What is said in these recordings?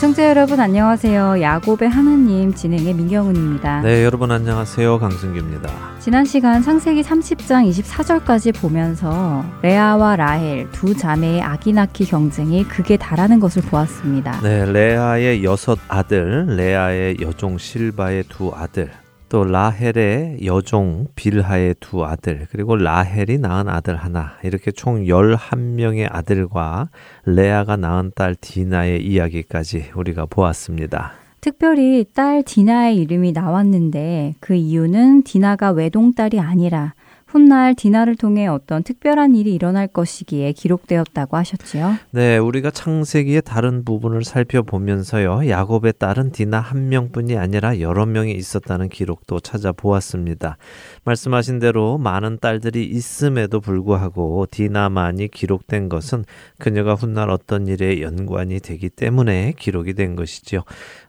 애청자 여러분 안녕하세요. 야곱의 하나님 진행의 민경훈입니다. 네, 여러분 안녕하세요. 강승규입니다. 지난 시간 창세기 30장 24절까지 보면서 레아와 라헬 두 자매의 아기 낳기 경쟁이 극에 달하는 것을 보았습니다. 네, 레아의 여섯 아들, 레아의 여종 실바의 두 아들, 또 라헬의 여종 빌하의 두 아들, 그리고 라헬이 낳은 아들 하나, 이렇게 총 11명의 아들과 레아가 낳은 딸 디나의 이야기까지 우리가 보았습니다. 특별히 딸 디나의 이름이 나왔는데 그 이유는 디나가 외동딸이 아니라 훗날 디나를 통해 어떤 특별한 일이 일어날 것이기에 기록되었다고 하셨지요. 네, 우리가 창세기의 다른 부분을 살펴보면서요. 야곱의 딸은 디나 한 명뿐이 아니라 여러 명이 있었다는 기록도 찾아보았습니다. 말씀하신 대로 많은 딸들이 있음에도 불구하고 디나만이 기록된 것은 그녀가 훗날 어떤 일에 연관이 되기 때문에 기록이 된 것이지요.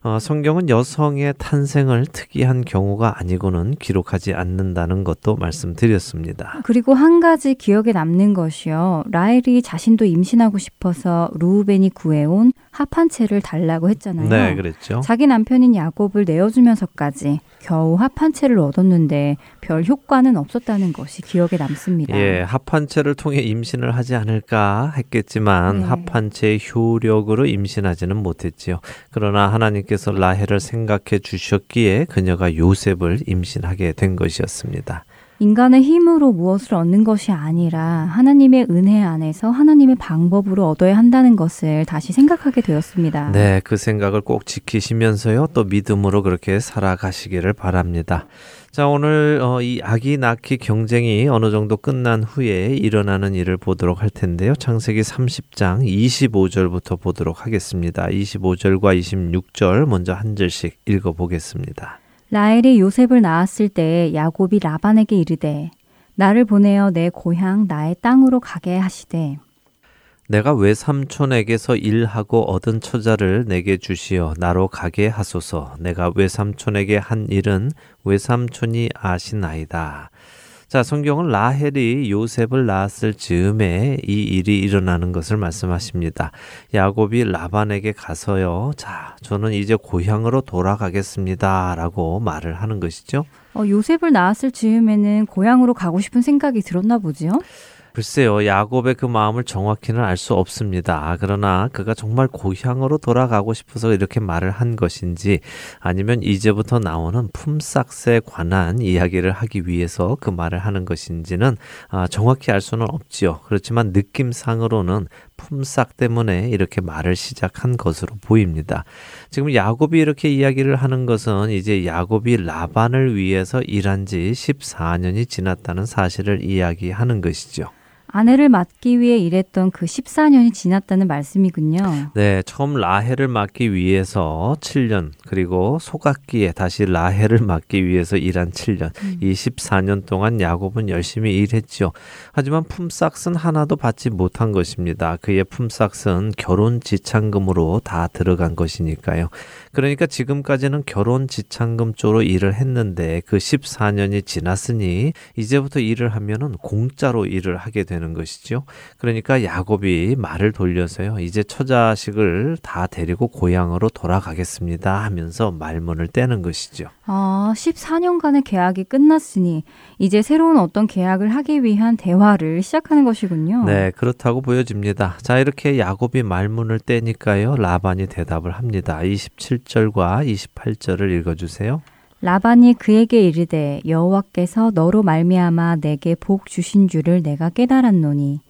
어, 성경은 여성의 탄생을 특이한 경우가 아니고는 기록하지 않는다는 것도 말씀드렸습니다. 있습니다. 그리고 한 가지 기억에 남는 것이요. 라헬이 자신도 임신하고 싶어서 루우벤이 구해온 합한 채를 달라고 했잖아요. 네, 그랬죠. 자기 남편인 야곱을 내어주면서까지 겨우 합한 채를 얻었는데 별 효과는 없었다는 것이 기억에 남습니다. 예, 합한 채를 통해 임신을 하지 않을까 했겠지만 네. 합한 채의 효력으로 임신하지는 못했지요. 그러나 하나님께서 라헬을 생각해 주셨기에 그녀가 요셉을 임신하게 된 것이었습니다. 인간의 힘으로 무엇을 얻는 것이 아니라 하나님의 은혜 안에서 하나님의 방법으로 얻어야 한다는 것을 다시 생각하게 되었습니다. 네, 그 생각을 꼭 지키시면서요. 또 믿음으로 그렇게 살아가시기를 바랍니다. 자, 오늘 어, 이 아기 낳기 경쟁이 어느 정도 끝난 후에 일어나는 일을 보도록 할 텐데요. 창세기 30장 25절부터 보도록 하겠습니다. 25절과 26절 먼저 한 절씩 읽어 보겠습니다. 라헬이 요셉을 낳았을 때 야곱이 라반에게 이르되 나를 보내어 내 고향 나의 땅으로 가게 하시되. 내가 외삼촌에게서 일하고 얻은 처자를 내게 주시어 나로 가게 하소서? 내가 외삼촌에게 한 일은 외삼촌이 아시나이다 자, 성경은 라헬이 요셉을 낳았을 즈음에 이 일이 일어나는 것을 말씀하십니다. 야곱이 라반에게 가서요. 자, 저는 이제 고향으로 돌아가겠습니다. 라고 말을 하는 것이죠. 어, 요셉을 낳았을 즈음에는 고향으로 가고 싶은 생각이 들었나 보지요? 글쎄요, 야곱의 그 마음을 정확히는 알 수 없습니다. 그러나 그가 정말 고향으로 돌아가고 싶어서 이렇게 말을 한 것인지 아니면 이제부터 나오는 품삯에 관한 이야기를 하기 위해서 그 말을 하는 것인지는 아, 정확히 알 수는 없지요. 그렇지만 느낌상으로는 품삯 때문에 이렇게 말을 시작한 것으로 보입니다. 지금 야곱이 이렇게 이야기를 하는 것은 이제 야곱이 라반을 위해서 일한 지 14년이 지났다는 사실을 이야기하는 것이죠. 아내를 맡기 위해 일했던 그 14년이 지났다는 말씀이군요. 네, 처음 라헬을 맡기 위해서 7년, 그리고 소각기에 다시 라헬을 맡기 위해서 일한 7년. 음. 이 14년 동안 야곱은 열심히 일했죠. 하지만 품삯은 하나도 받지 못한 것입니다. 그의 품삯은 결혼 지참금으로 다 들어간 것이니까요. 그러니까 지금까지는 결혼 지참금 쪽으로 일을 했는데 그 14년이 지났으니 이제부터 일을 하면은 공짜로 일을 하게 되는 것이죠. 그러니까 야곱이 말을 돌려서요. 이제 처자식을 다 데리고 고향으로 돌아가겠습니다 하면서 말문을 떼는 것이죠. 아, 14년간의 계약이 끝났으니 이제 새로운 어떤 계약을 하기 위한 대화를 시작하는 것이군요. 네, 그렇다고 보여집니다. 자, 이렇게 야곱이 말문을 떼니까요. 라반이 대답을 합니다. 27 27절과 28절을 읽어 주세요. 라반이 그에게 이르되 여호와께서 너로 말미암아 내게 복 주신 줄을 내가 깨달았노니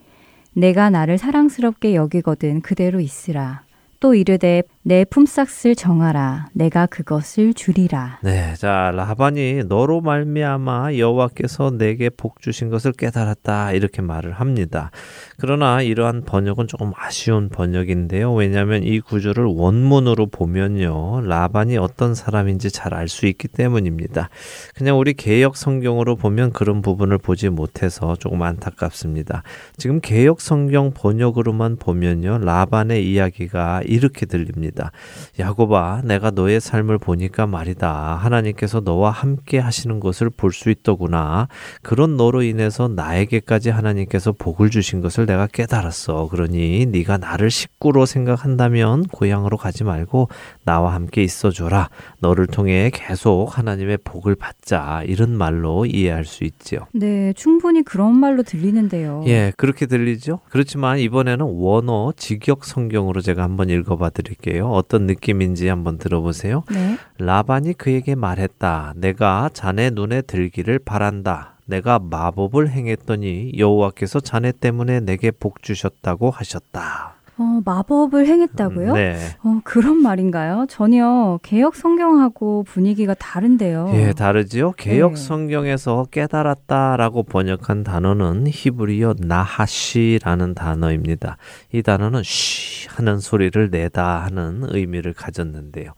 내가 나를 사랑스럽게 여기거든 그대로 있으라 또 이르되 내 품삯을 정하라 내가 그것을 주리라. 네, 자 라반이 너로 말미암아 여호와께서 내게 복 주신 것을 깨달았다 이렇게 말을 합니다. 그러나 이러한 번역은 조금 아쉬운 번역인데요. 왜냐하면 이 구절을 원문으로 보면요, 라반이 어떤 사람인지 잘 알 수 있기 때문입니다. 그냥 우리 개역 성경으로 보면 그런 부분을 보지 못해서 조금 안타깝습니다. 지금 개역 성경 번역으로만 보면요, 라반의 이야기가 이렇게 들립니다. 야곱아, 내가 너의 삶을 보니까 말이다. 하나님께서 너와 함께 하시는 것을 볼 수 있더구나. 그런 너로 인해서 나에게까지 하나님께서 복을 주신 것을 내가 깨달았어. 그러니 네가 나를 식구로 생각한다면 고향으로 가지 말고 나와 함께 있어 줘라. 너를 통해 계속 하나님의 복을 받자. 이런 말로 이해할 수 있지요. 네, 충분히 그런 말로 들리는데요. 예, 그렇게 들리죠. 그렇지만 이번에는 원어 직역 성경으로 제가 한번 읽 어봐 드릴게요. 어떤 느낌인지 한번 들어보세요. 네. 라반이 그에게 말했다. 내가 자네 눈에 들기를 바란다. 내가 마법을 행했더니 여호와께서 자네 때문에 내게 복 주셨다고 하셨다. 어, 마법을 행했다고요? 네. 어, 그런 말인가요? 전혀 개혁 성경하고 분위기가 다른데요. 예, 다르지요. 개혁 네. 성경에서 깨달았다라고 번역한 단어는 히브리어 나하시라는 단어입니다. 이 단어는 쉬 하는 소리를 내다 하는 의미를 가졌는데요.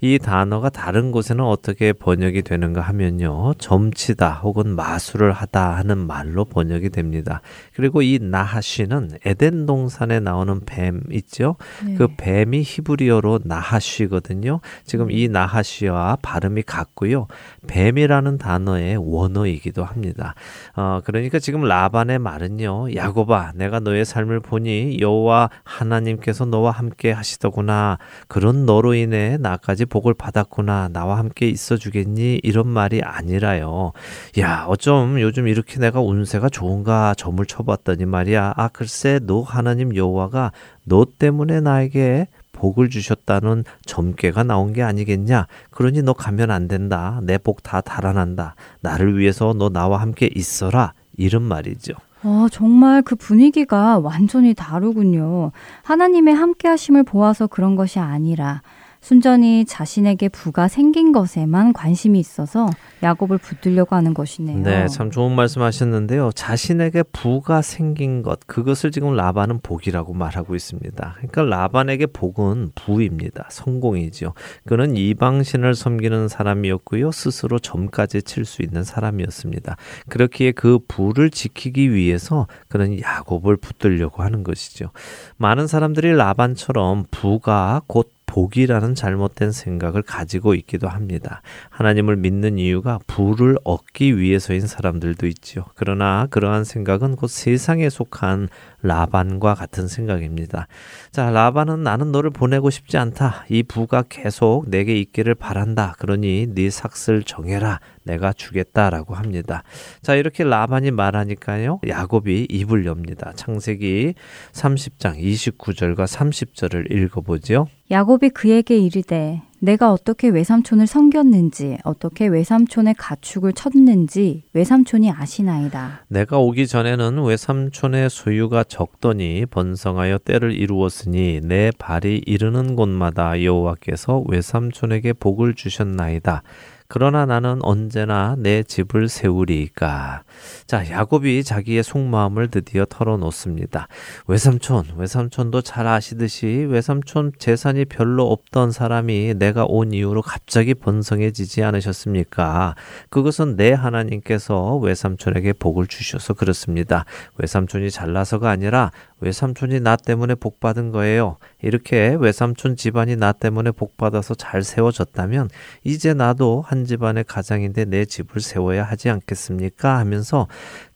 이 단어가 다른 곳에는 어떻게 번역이 되는가 하면요. 점치다 혹은 마술을 하다 하는 말로 번역이 됩니다. 그리고 이 나하시는 에덴 동산에 나오는 뱀뱀 있죠? 네. 그 뱀이 히브리어로 나하쉬거든요. 지금 이 나하쉬와 발음이 같고요. 뱀이라는 단어의 원어이기도 합니다. 어, 그러니까 지금 라반의 말은요. 야곱아, 내가 너의 삶을 보니 여호와 하나님께서 너와 함께 하시더구나. 그런 너로 인해 나까지 복을 받았구나. 나와 함께 있어 주겠니? 이런 말이 아니라요. 야, 어쩜 요즘 이렇게 내가 운세가 좋은가 점을 쳐봤더니 말이야. 아, 글쎄, 너 하나님 여호와가 너 때문에 나에게 복을 주셨다는 점괘가 나온 게 아니겠냐? 그러니 너 가면 안 된다. 내 복 다 달아난다. 나를 위해서 너 나와 함께 있어라. 이런 말이죠. 아, 정말 그 분위기가 완전히 다르군요. 하나님의 함께 하심을 보아서 그런 것이 아니라 순전히 자신에게 부가 생긴 것에만 관심이 있어서 야곱을 붙들려고 하는 것이네요. 네, 참 좋은 말씀 하셨는데요. 자신에게 부가 생긴 것, 그것을 지금 라반은 복이라고 말하고 있습니다. 그러니까 라반에게 복은 부입니다. 성공이지요. 그는 이방신을 섬기는 사람이었고요. 스스로 점까지 칠 수 있는 사람이었습니다. 그렇기에 그 부를 지키기 위해서 그는 야곱을 붙들려고 하는 것이죠. 많은 사람들이 라반처럼 부가 곧 복이라는 잘못된 생각을 가지고 있기도 합니다. 하나님을 믿는 이유가 부를 얻기 위해서인 사람들도 있지요. 그러나 그러한 생각은 곧 세상에 속한 라반과 같은 생각입니다. 자, 라반은 나는 너를 보내고 싶지 않다. 이 부가 계속 내게 있기를 바란다. 그러니 네 삭슬 정해라. 내가 주겠다라고 합니다. 자, 이렇게 라반이 말하니까요. 야곱이 입을 엽니다. 창세기 30장 29절과 30절을 읽어 보지요. 야곱이 그에게 이르되 내가 어떻게 외삼촌을 섬겼는지 어떻게 외삼촌의 가축을 쳤는지 외삼촌이 아시나이다. 내가 오기 전에는 외삼촌의 소유가 적더니 번성하여 때를 이루었으니 내 발이 이르는 곳마다 여호와께서 외삼촌에게 복을 주셨나이다. 그러나 나는 언제나 내 집을 세우리까. 자, 야곱이 자기의 속마음을 드디어 털어놓습니다. 외삼촌, 외삼촌도 잘 아시듯이 외삼촌 재산이 별로 없던 사람이 내가 온 이후로 갑자기 번성해지지 않으셨습니까? 그것은 내 하나님께서 외삼촌에게 복을 주셔서 그렇습니다. 외삼촌이 잘나서가 아니라 외삼촌이 나 때문에 복 받은 거예요. 이렇게 외삼촌 집안이 나 때문에 복 받아서 잘 세워졌다면 이제 나도 한 집안의 가장인데 내 집을 세워야 하지 않겠습니까? 하면서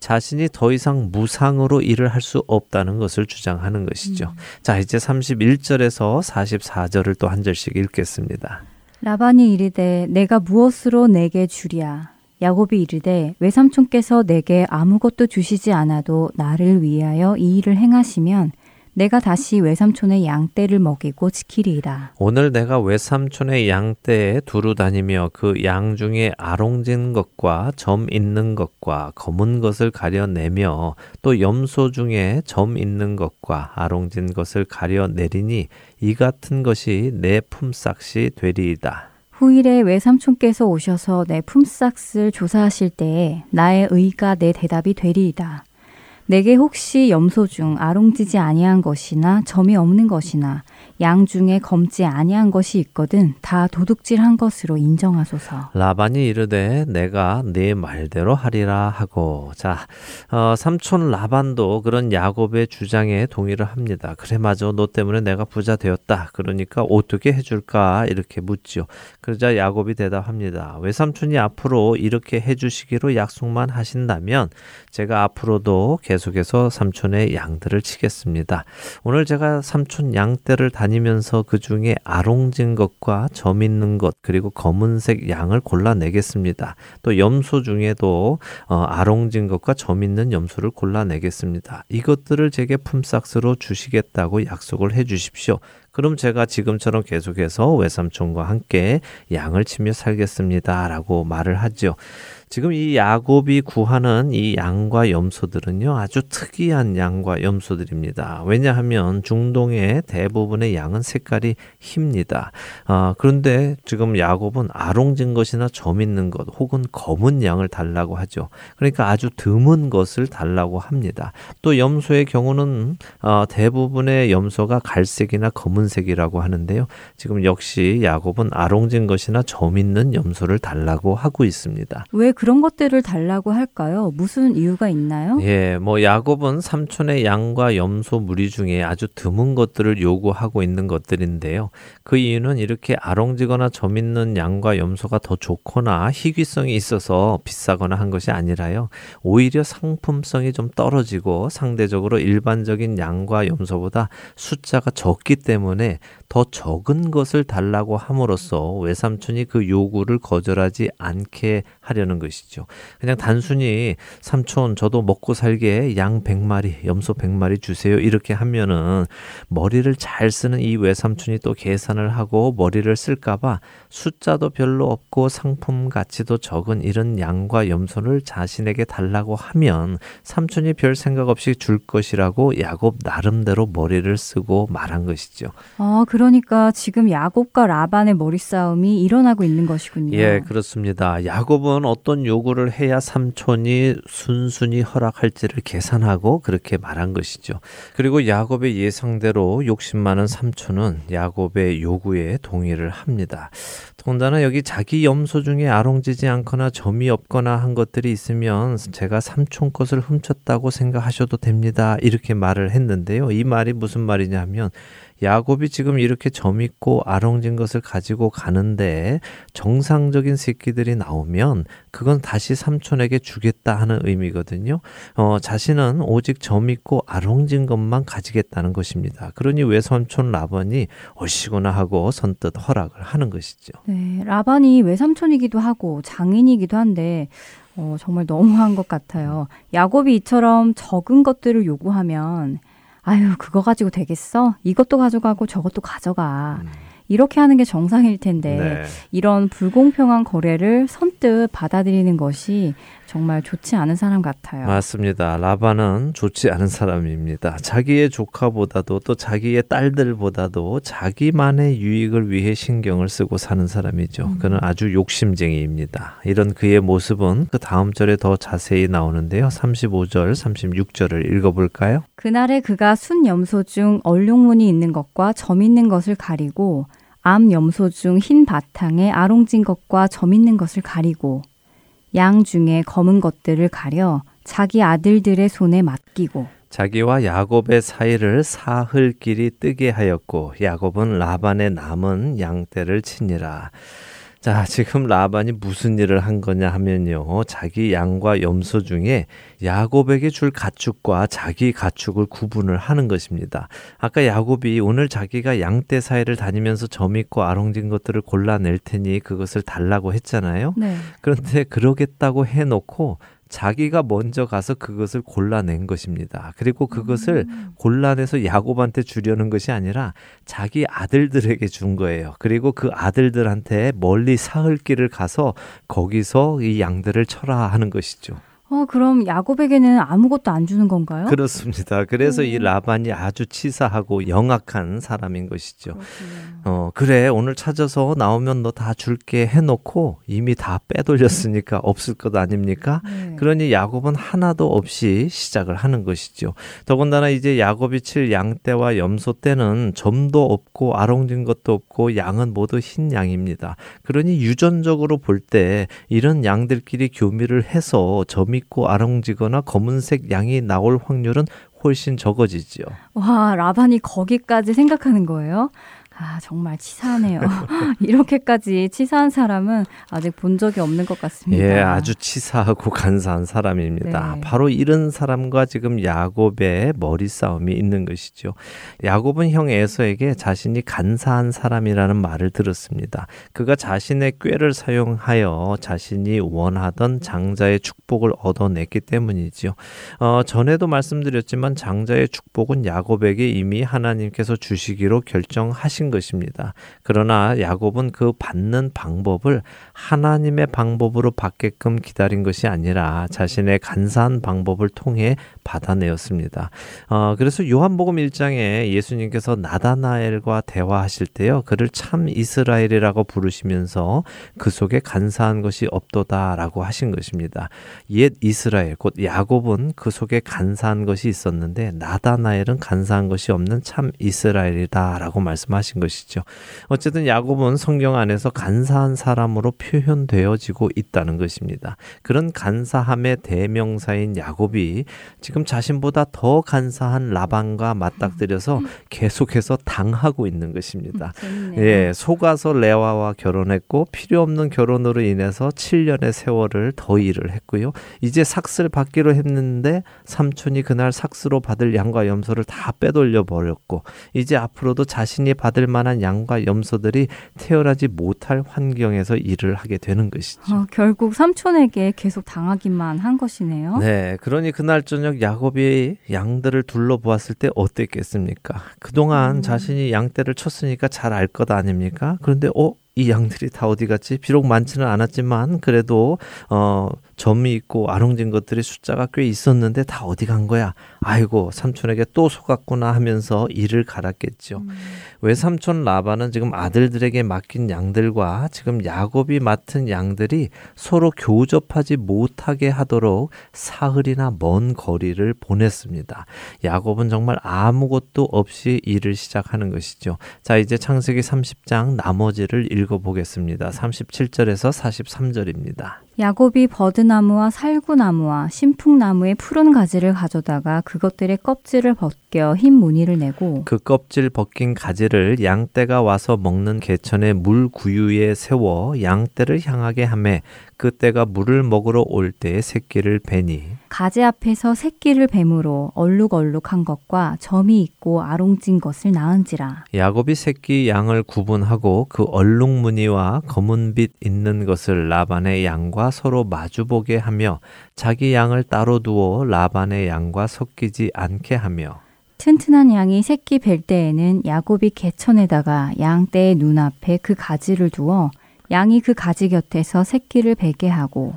자신이 더 이상 무상으로 일을 할 수 없다는 것을 주장하는 것이죠. 음. 자, 이제 31절에서 44절을 또 한 절씩 읽겠습니다. 라반이 이르되 내가 무엇으로 내게 주랴 야곱이 이르되 외삼촌께서 내게 아무것도 주시지 않아도 나를 위하여 이 일을 행하시면 내가 다시 외삼촌의 양떼를 먹이고 지키리이다. 오늘 내가 외삼촌의 양떼에 두루 다니며 그 양 중에 아롱진 것과 점 있는 것과 검은 것을 가려내며 또 염소 중에 점 있는 것과 아롱진 것을 가려내리니 이 같은 것이 내 품삯이 되리이다. 후일에 외삼촌께서 오셔서 내 품삯을 조사하실 때에 나의 의가 내 대답이 되리이다. 내게 혹시 염소 중 아롱지지 아니한 것이나 점이 없는 것이나 양 중에 검지 아니한 것이 있거든 다 도둑질한 것으로 인정하소서. 라반이 이르되 내가 네 말대로 하리라 하고 자 어, 삼촌 라반도 그런 야곱의 주장에 동의를 합니다. 그래 맞아 너 때문에 내가 부자 되었다. 그러니까 어떻게 해줄까 이렇게 묻지요. 그러자 야곱이 대답합니다. 외삼촌이 앞으로 이렇게 해주시기로 약속만 하신다면 제가 앞으로도 계속해서 삼촌의 양들을 치겠습니다. 오늘 제가 삼촌 양떼를 다니 면서 그 중에 아롱진 것과 점 있는 것 그리고 검은색 양을 골라내겠습니다. 또 염소 중에도 어, 아롱진 것과 점 있는 염소를 골라내겠습니다. 이것들을 제게 품삯으로 주시겠다고 약속을 해 주십시오. 그럼 제가 지금처럼 계속해서 외삼촌과 함께 양을 치며 살겠습니다. 라고 말을 하죠. 지금 이 야곱이 구하는 이 양과 염소들은요, 아주 특이한 양과 염소들입니다. 왜냐하면 중동의 대부분의 양은 색깔이 힙니다. 아, 그런데 지금 야곱은 아롱진 것이나 점 있는 것 혹은 검은 양을 달라고 하죠. 그러니까 아주 드문 것을 달라고 합니다. 또 염소의 경우는 어, 대부분의 염소가 갈색이나 검은색이라고 하는데요. 지금 역시 야곱은 아롱진 것이나 점 있는 염소를 달라고 하고 있습니다. 왜 그런 것들을 달라고 할까요? 무슨 이유가 있나요? 예, 뭐 야곱은 삼촌의 양과 염소 무리 중에 아주 드문 것들을 요구하고 있는 것들인데요. 그 이유는 이렇게 아롱지거나 점 있는 양과 염소가 더 좋거나 희귀성이 있어서 비싸거나 한 것이 아니라요. 오히려 상품성이 좀 떨어지고 상대적으로 일반적인 양과 염소보다 숫자가 적기 때문에 ね 더 적은 것을 달라고 함으로써 외삼촌이 그 요구를 거절하지 않게 하려는 것이죠. 그냥 단순히 삼촌 저도 먹고 살게 양 100마리, 염소 100마리 주세요. 이렇게 하면은 머리를 잘 쓰는 이 외삼촌이 또 계산을 하고 머리를 쓸까봐 숫자도 별로 없고 상품 가치도 적은 이런 양과 염소를 자신에게 달라고 하면 삼촌이 별 생각 없이 줄 것이라고 야곱 나름대로 머리를 쓰고 말한 것이죠. 아, 그 러니까 지금 야곱과 라반의 머리 싸움이 일어나고 있는 것이군요. 예, 그렇습니다. 야곱은 어떤 요구를 해야 삼촌이 순순히 허락할지를 계산하고 그렇게 말한 것이죠. 그리고 야곱의 예상대로 욕심 많은 삼촌은 야곱의 요구에 동의를 합니다. 더군다나 여기 자기 염소 중에 아롱지지 않거나 점이 없거나 한 것들이 있으면 제가 삼촌 것을 훔쳤다고 생각하셔도 됩니다. 이렇게 말을 했는데요. 이 말이 무슨 말이냐면 야곱이 지금 이렇게 점 있고 아롱진 것을 가지고 가는데 정상적인 새끼들이 나오면 그건 다시 삼촌에게 주겠다 하는 의미거든요. 어, 자신은 오직 점 있고 아롱진 것만 가지겠다는 것입니다. 그러니 외삼촌 라반이 어시구나 하고 선뜻 허락을 하는 것이죠. 네, 라반이 외삼촌이기도 하고 장인이기도 한데 어, 정말 너무한 것 같아요. 야곱이 이처럼 적은 것들을 요구하면 아유, 그거 가지고 되겠어? 이것도 가져가고 저것도 가져가. 음. 이렇게 하는 게 정상일 텐데 네. 이런 불공평한 거래를 선뜻 받아들이는 것이 정말 좋지 않은 사람 같아요. 맞습니다. 라반은 좋지 않은 사람입니다. 자기의 조카보다도 또 자기의 딸들보다도 자기만의 유익을 위해 신경을 쓰고 사는 사람이죠. 음. 그는 아주 욕심쟁이입니다. 이런 그의 모습은 그 다음 절에 더 자세히 나오는데요. 35절, 36절을 읽어볼까요? 그날에 그가 순 염소 중 얼룩무늬 있는 것과 점 있는 것을 가리고 암 염소 중 흰 바탕에 아롱진 것과 점 있는 것을 가리고 양 중에 검은 것들을 가려 자기 아들들의 손에 맡기고 자기와 야곱의 사이를 사흘 길이 뜨게 하였고 야곱은 라반의 남은 양떼를 치니라. 자, 지금 라반이 무슨 일을 한 거냐 하면요. 자기 양과 염소 중에 야곱에게 줄 가축과 자기 가축을 구분을 하는 것입니다. 아까 야곱이 오늘 자기가 양떼 사이를 다니면서 점 있고 아롱진 것들을 골라낼 테니 그것을 달라고 했잖아요. 네. 그런데 그러겠다고 해놓고 자기가 먼저 가서 그것을 골라낸 것입니다. 그리고 그것을 음. 골라내서 야곱한테 주려는 것이 아니라 자기 아들들에게 준 거예요. 그리고 그 아들들한테 멀리 사흘 길을 가서 거기서 이 양들을 철라 하는 것이죠. 어, 그럼 야곱에게는 아무것도 안 주는 건가요? 그렇습니다. 그래서 음. 이 라반이 아주 치사하고 영악한 사람인 것이죠. 그렇군요. 어, 그래. 오늘 찾아서 나오면 너 다 줄게 해놓고 이미 다 빼돌렸으니까 없을 것 아닙니까? 네. 그러니 야곱은 하나도 없이 시작을 하는 것이죠. 더군다나 이제 야곱이 칠 양떼와 염소 떼는 점도 없고 아롱진 것도 없고 양은 모두 흰 양입니다. 그러니 유전적으로 볼 때 이런 양들끼리 교미를 해서 점이 있고 아롱지거나 검은색 양이 나올 확률은 훨씬 적어지지요. 와, 라반이 거기까지 생각하는 거예요? 아, 정말 치사하네요. 이렇게까지 치사한 사람은 아직 본 적이 없는 것 같습니다. 예, 아주 치사하고 간사한 사람입니다. 네. 바로 이런 사람과 지금 야곱의 머리 싸움이 있는 것이죠. 야곱은 형 에서에게 자신이 간사한 사람이라는 말을 들었습니다. 그가 자신의 꾀를 사용하여 자신이 원하던 장자의 축복을 얻어냈기 때문이지요. 어, 전에도 말씀드렸지만 장자의 축복은 야곱에게 이미 하나님께서 주시기로 결정하신 것입니다. 그러나 야곱은 그 받는 방법을 하나님의 방법으로 받게끔 기다린 것이 아니라 자신의 간사한 방법을 통해 받아내었습니다. 어, 그래서 요한복음 1장에 예수님께서 나다나엘과 대화하실 때요. 그를 참 이스라엘이라고 부르시면서 그 속에 간사한 것이 없도다라고 하신 것입니다. 옛 이스라엘 곧 야곱은 그 속에 간사한 것이 있었는데 나다나엘은 간사한 것이 없는 참 이스라엘이다라고 말씀하신 것이죠. 어쨌든 야곱은 성경 안에서 간사한 사람으로 표현되어지고 있다는 것입니다. 그런 간사함의 대명사인 야곱이 지금 자신보다 더 간사한 라반과 맞닥뜨려서 계속해서 당하고 있는 것입니다. 음, 예, 속아서 레와와 결혼했고 필요 없는 결혼으로 인해서 7년의 세월을 더 일을 했고요. 이제 삭스를 받기로 했는데 삼촌이 그날 삭스로 받을 양과 염소를 다 빼돌려 버렸고 이제 앞으로도 자신이 받을 만한 양과 염소들이 태어나지 못할 환경에서 일을 하게 되는 것이죠. 어, 결국 삼촌에게 계속 당하기만 한 것이네요. 네, 그러니 그날 저녁 야곱이 양들을 둘러보았을 때 어땠겠습니까? 그동안 음. 자신이 양떼를 쳤으니까 잘 알 것 아닙니까? 그런데 어? 이 양들이 다 어디 갔지? 비록 많지는 않았지만 그래도 어 점이 있고 아롱진 것들이 숫자가 꽤 있었는데 다 어디 간 거야? 아이고 삼촌에게 또 속았구나 하면서 이를 갈았겠죠. 음. 외삼촌 라반은 지금 아들들에게 맡긴 양들과 지금 야곱이 맡은 양들이 서로 교접하지 못하게 하도록 사흘이나 먼 거리를 보냈습니다. 야곱은 정말 아무것도 없이 일을 시작하는 것이죠. 자 이제 창세기 30장 나머지를 읽 어보겠습니다. 37절에서 43절입니다. 야곱이 버드나무와 살구나무와 신풍나무의 푸른 가지를 가져다가 그것들의 껍질을 벗겨 흰 무늬를 내고 그 껍질 벗긴 가지를 양떼가 와서 먹는 개천의 물 구유에 세워 양떼를 향하게 하매 그때가 물을 먹으러 올때 새끼를 베니 가지 앞에서 새끼를 뱀으로 얼룩얼룩한 것과 점이 있고 아롱진 것을 낳은지라. 야곱이 새끼 양을 구분하고 그 얼룩 무늬와 검은빛 있는 것을 라반의 양과 서로 마주보게 하며 자기 양을 따로 두어 라반의 양과 섞이지 않게 하며 튼튼한 양이 새끼 뵐 때에는 야곱이 개천에다가 양떼의 눈앞에 그 가지를 두어 양이 그 가지 곁에서 새끼를 베게 하고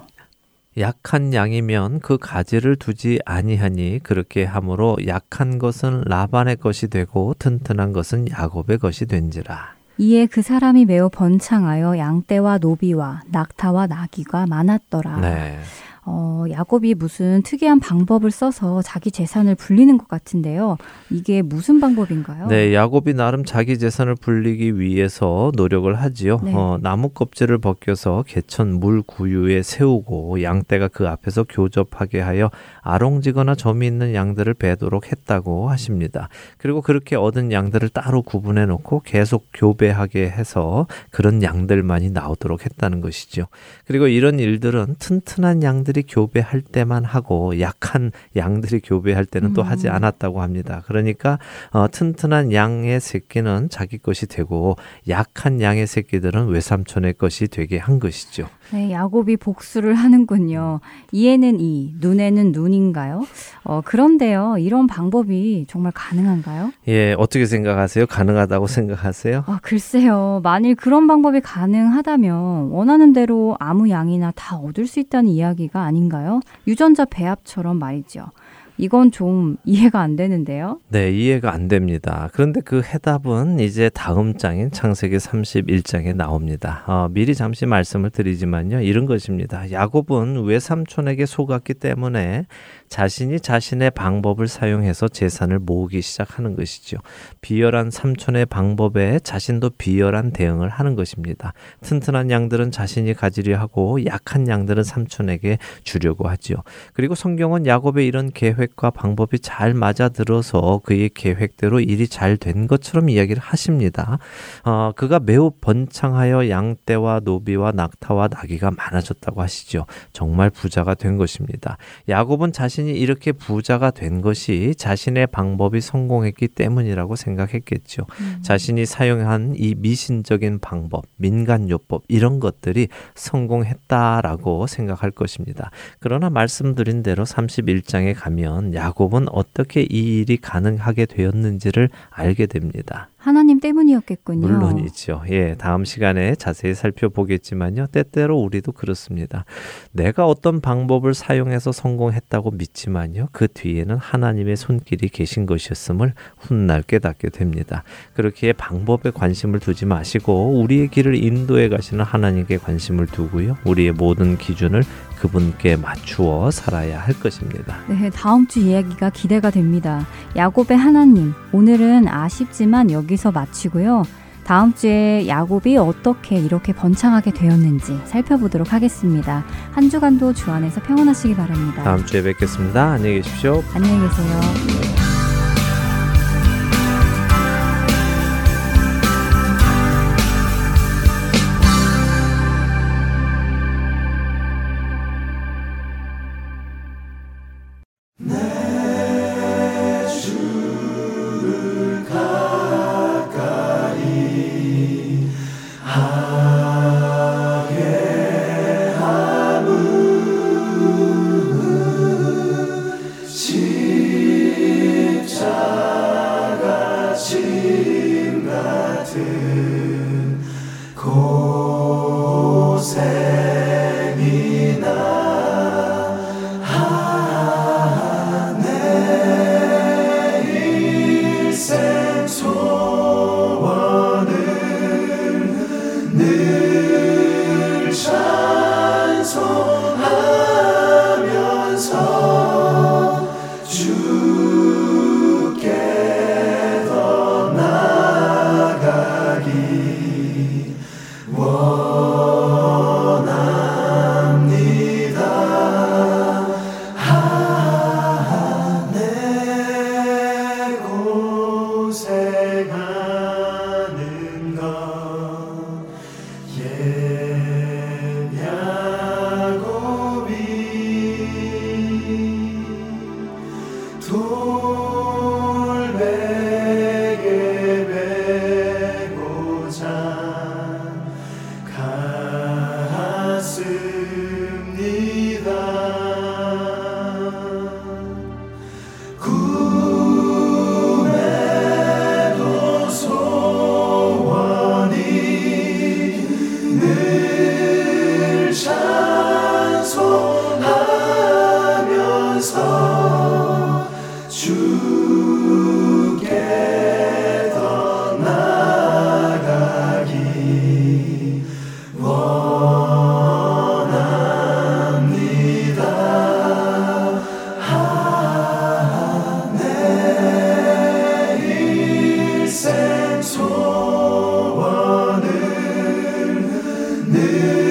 약한 양이면 그 가지를 두지 아니하니 그렇게 함으로 약한 것은 라반의 것이 되고 튼튼한 것은 야곱의 것이 된지라. 이에 그 사람이 매우 번창하여 양떼와 노비와 낙타와 나귀가 많았더라. 네. 어, 야곱이 무슨 특이한 방법을 써서 자기 재산을 불리는 것 같은데요. 이게 무슨 방법인가요? 네, 야곱이 나름 자기 재산을 불리기 위해서 노력을 하지요. 네. 어, 나무 껍질을 벗겨서 개천 물 구유에 세우고 양떼가 그 앞에서 교접하게 하여 아롱지거나 점이 있는 양들을 베도록 했다고 하십니다. 그리고 그렇게 얻은 양들을 따로 구분해 놓고 계속 교배하게 해서 그런 양들만이 나오도록 했다는 것이죠. 그리고 이런 일들은 튼튼한 양들이 양들이 교배할 때만 하고 약한 양들이 교배할 때는 또 하지 음. 않았다고 합니다. 그러니까 어, 튼튼한 양의 새끼는 자기 것이 되고 약한 양의 새끼들은 외삼촌의 것이 되게 한 것이죠. 네, 야곱이 복수를 하는군요. 이에는 이, 눈에는 눈인가요? 어, 그런데요, 이런 방법이 정말 가능한가요? 예, 어떻게 생각하세요? 가능하다고 생각하세요? 아, 글쎄요. 만일 그런 방법이 가능하다면 원하는 대로 아무 양이나 다 얻을 수 있다는 이야기가 아닌가요? 유전자 배합처럼 말이죠. 이건 좀 이해가 안 되는데요. 네, 이해가 안 됩니다. 그런데 그 해답은 이제 다음 장인 창세기 31장에 나옵니다. 어, 미리 잠시 말씀을 드리지만요. 이런 것입니다. 야곱은 외삼촌에게 속았기 때문에 자신이 자신의 방법을 사용해서 재산을 모으기 시작하는 것이죠. 비열한 삼촌의 방법에 자신도 비열한 대응을 하는 것입니다. 튼튼한 양들은 자신이 가지려 하고 약한 양들은 삼촌에게 주려고 하지요. 그리고 성경은 야곱의 이런 계획과 방법이 잘 맞아들어서 그의 계획대로 일이 잘 된 것처럼 이야기를 하십니다. 어, 그가 매우 번창하여 양떼와 노비와 낙타와 나귀가 많아졌다고 하시죠. 정말 부자가 된 것입니다. 야곱은 자신 자신이 이렇게 부자가 된 것이 자신의 방법이 성공했기 때문이라고 생각했겠죠. 음. 자신이 사용한 이 미신적인 방법, 민간요법 이런 것들이 성공했다라고 생각할 것입니다. 그러나 말씀드린 대로 31장에 가면 야곱은 어떻게 이 일이 가능하게 되었는지를 알게 됩니다. 하나님 때문이었겠군요. 물론이죠. 예, 다음 시간에 자세히 살펴보겠지만요. 때때로 우리도 그렇습니다. 내가 어떤 방법을 사용해서 성공했다고 믿지만요. 그 뒤에는 하나님의 손길이 계신 것이었음을 훗날 깨닫게 됩니다. 그렇게 방법에 관심을 두지 마시고 우리의 길을 인도해 가시는 하나님께 관심을 두고요. 우리의 모든 기준을 그분께 맞추어 살아야 할 것입니다. 네, 다음 주 이야기가 기대가 됩니다. 야곱의 하나님, 오늘은 아쉽지만 여기 서 마치고요. 다음 주에 야곱이 어떻게 이렇게 번창하게 되었는지 살펴보도록 하겠습니다. 한 주간도 주 안에서 평안하시기 바랍니다. 다음 주에 뵙겠습니다. 안녕히 계십시오. 안녕히 계세요. You.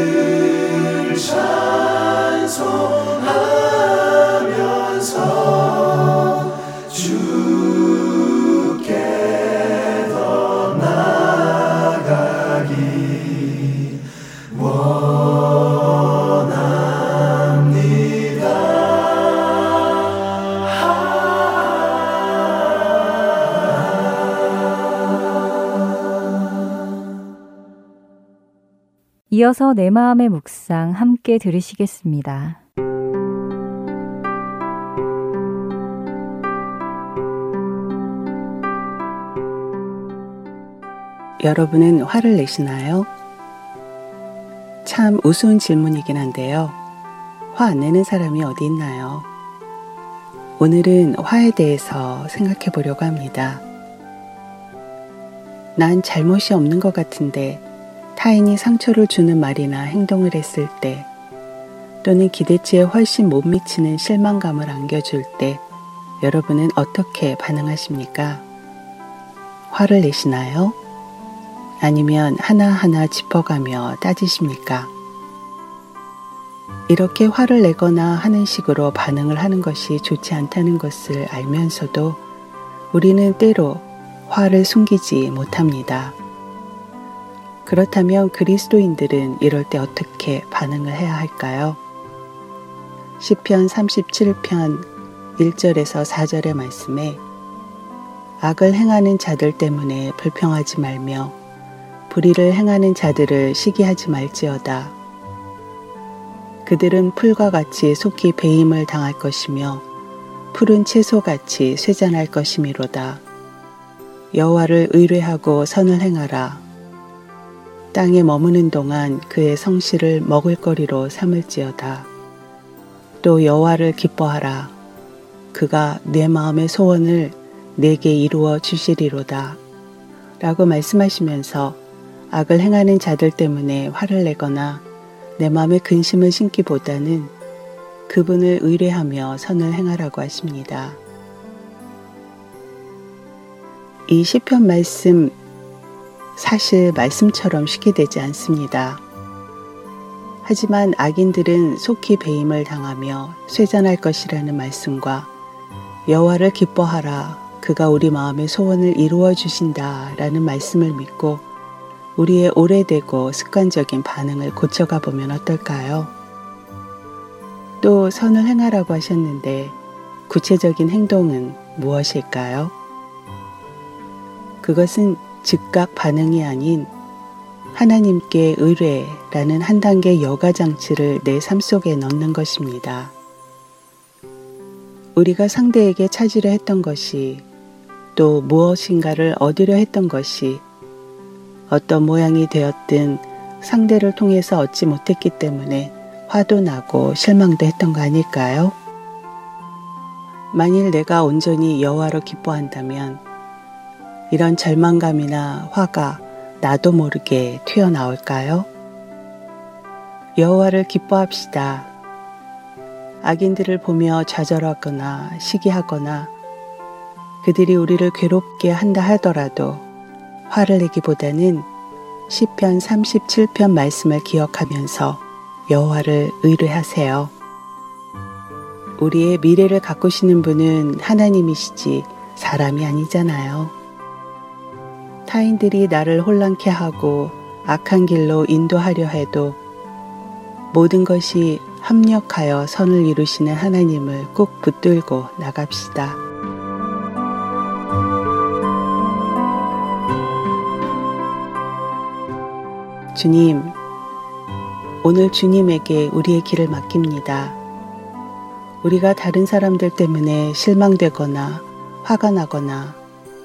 이어서 내 마음의 묵상 함께 들으시겠습니다. 여러분은 화를 내시나요? 참 우스운 질문이긴 한데요. 화 안 내는 사람이 어디 있나요? 오늘은 화에 대해서 생각해 보려고 합니다. 난 잘못이 없는 것 같은데 타인이 상처를 주는 말이나 행동을 했을 때 또는 기대치에 훨씬 못 미치는 실망감을 안겨줄 때 여러분은 어떻게 반응하십니까? 화를 내시나요? 아니면 하나하나 짚어가며 따지십니까? 이렇게 화를 내거나 하는 식으로 반응을 하는 것이 좋지 않다는 것을 알면서도 우리는 때로 화를 숨기지 못합니다. 그렇다면 그리스도인들은 이럴 때 어떻게 반응을 해야 할까요? 시편 37편 1절에서 4절의 말씀에 악을 행하는 자들 때문에 불평하지 말며 불의를 행하는 자들을 시기하지 말지어다. 그들은 풀과 같이 속히 배임을 당할 것이며 푸른 채소같이 쇠잔할 것이미로다. 여호와를 의뢰하고 선을 행하라. 땅에 머무는 동안 그의 성실을 먹을거리로 삼을지어다. 또 여호와를 기뻐하라. 그가 내 마음의 소원을 내게 이루어 주시리로다. 라고 말씀하시면서 악을 행하는 자들 때문에 화를 내거나 내 마음에 근심을 심기보다는 그분을 의뢰하며 선을 행하라고 하십니다. 이 시편 말씀 사실 말씀처럼 쉽게 되지 않습니다. 하지만 악인들은 속히 배임을 당하며 쇠잔할 것이라는 말씀과 여호와를 기뻐하라 그가 우리 마음의 소원을 이루어 주신다라는 말씀을 믿고 우리의 오래되고 습관적인 반응을 고쳐가 보면 어떨까요? 또 선을 행하라고 하셨는데 구체적인 행동은 무엇일까요? 그것은 즉각 반응이 아닌 하나님께 의뢰라는 한 단계 여가 장치를 내 삶 속에 넣는 것입니다. 우리가 상대에게 찾으려 했던 것이 또 무엇인가를 얻으려 했던 것이 어떤 모양이 되었든 상대를 통해서 얻지 못했기 때문에 화도 나고 실망도 했던 거 아닐까요? 만일 내가 온전히 여호와로 기뻐한다면 이런 절망감이나 화가 나도 모르게 튀어나올까요? 여호와를 기뻐합시다. 악인들을 보며 좌절하거나 시기하거나 그들이 우리를 괴롭게 한다 하더라도 화를 내기보다는 시편 37편 말씀을 기억하면서 여호와를 의뢰하세요. 우리의 미래를 가꾸시는 분은 하나님이시지 사람이 아니잖아요. 타인들이 나를 혼란케 하고 악한 길로 인도하려 해도 모든 것이 합력하여 선을 이루시는 하나님을 꼭 붙들고 나갑시다. 주님, 오늘 주님에게 우리의 길을 맡깁니다. 우리가 다른 사람들 때문에 실망되거나 화가 나거나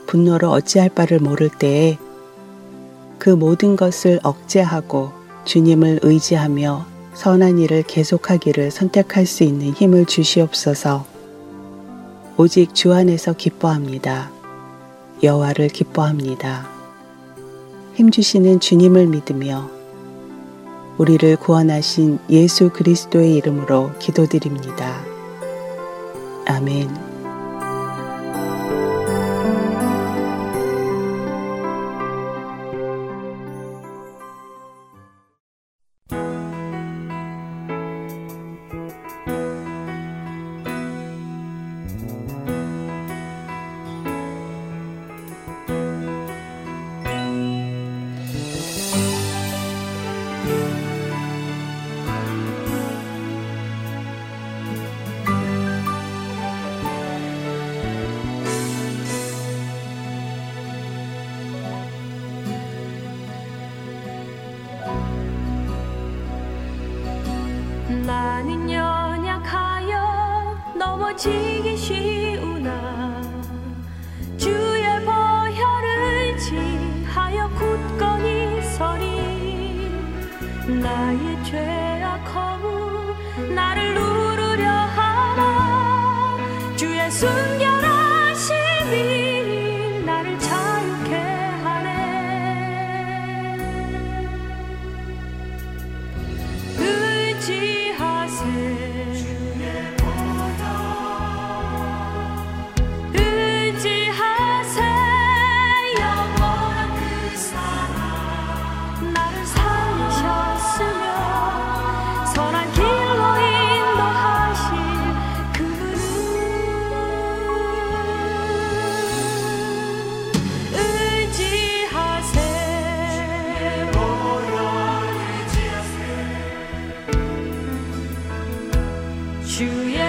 분노로 어찌할 바를 모를 때에 그 모든 것을 억제하고 주님을 의지하며 선한 일을 계속하기를 선택할 수 있는 힘을 주시옵소서. 오직 주 안에서 기뻐합니다. 여호와를 기뻐합니다. 힘 주시는 주님을 믿으며 우리를 구원하신 예수 그리스도의 이름으로 기도드립니다. 아멘. 主耶。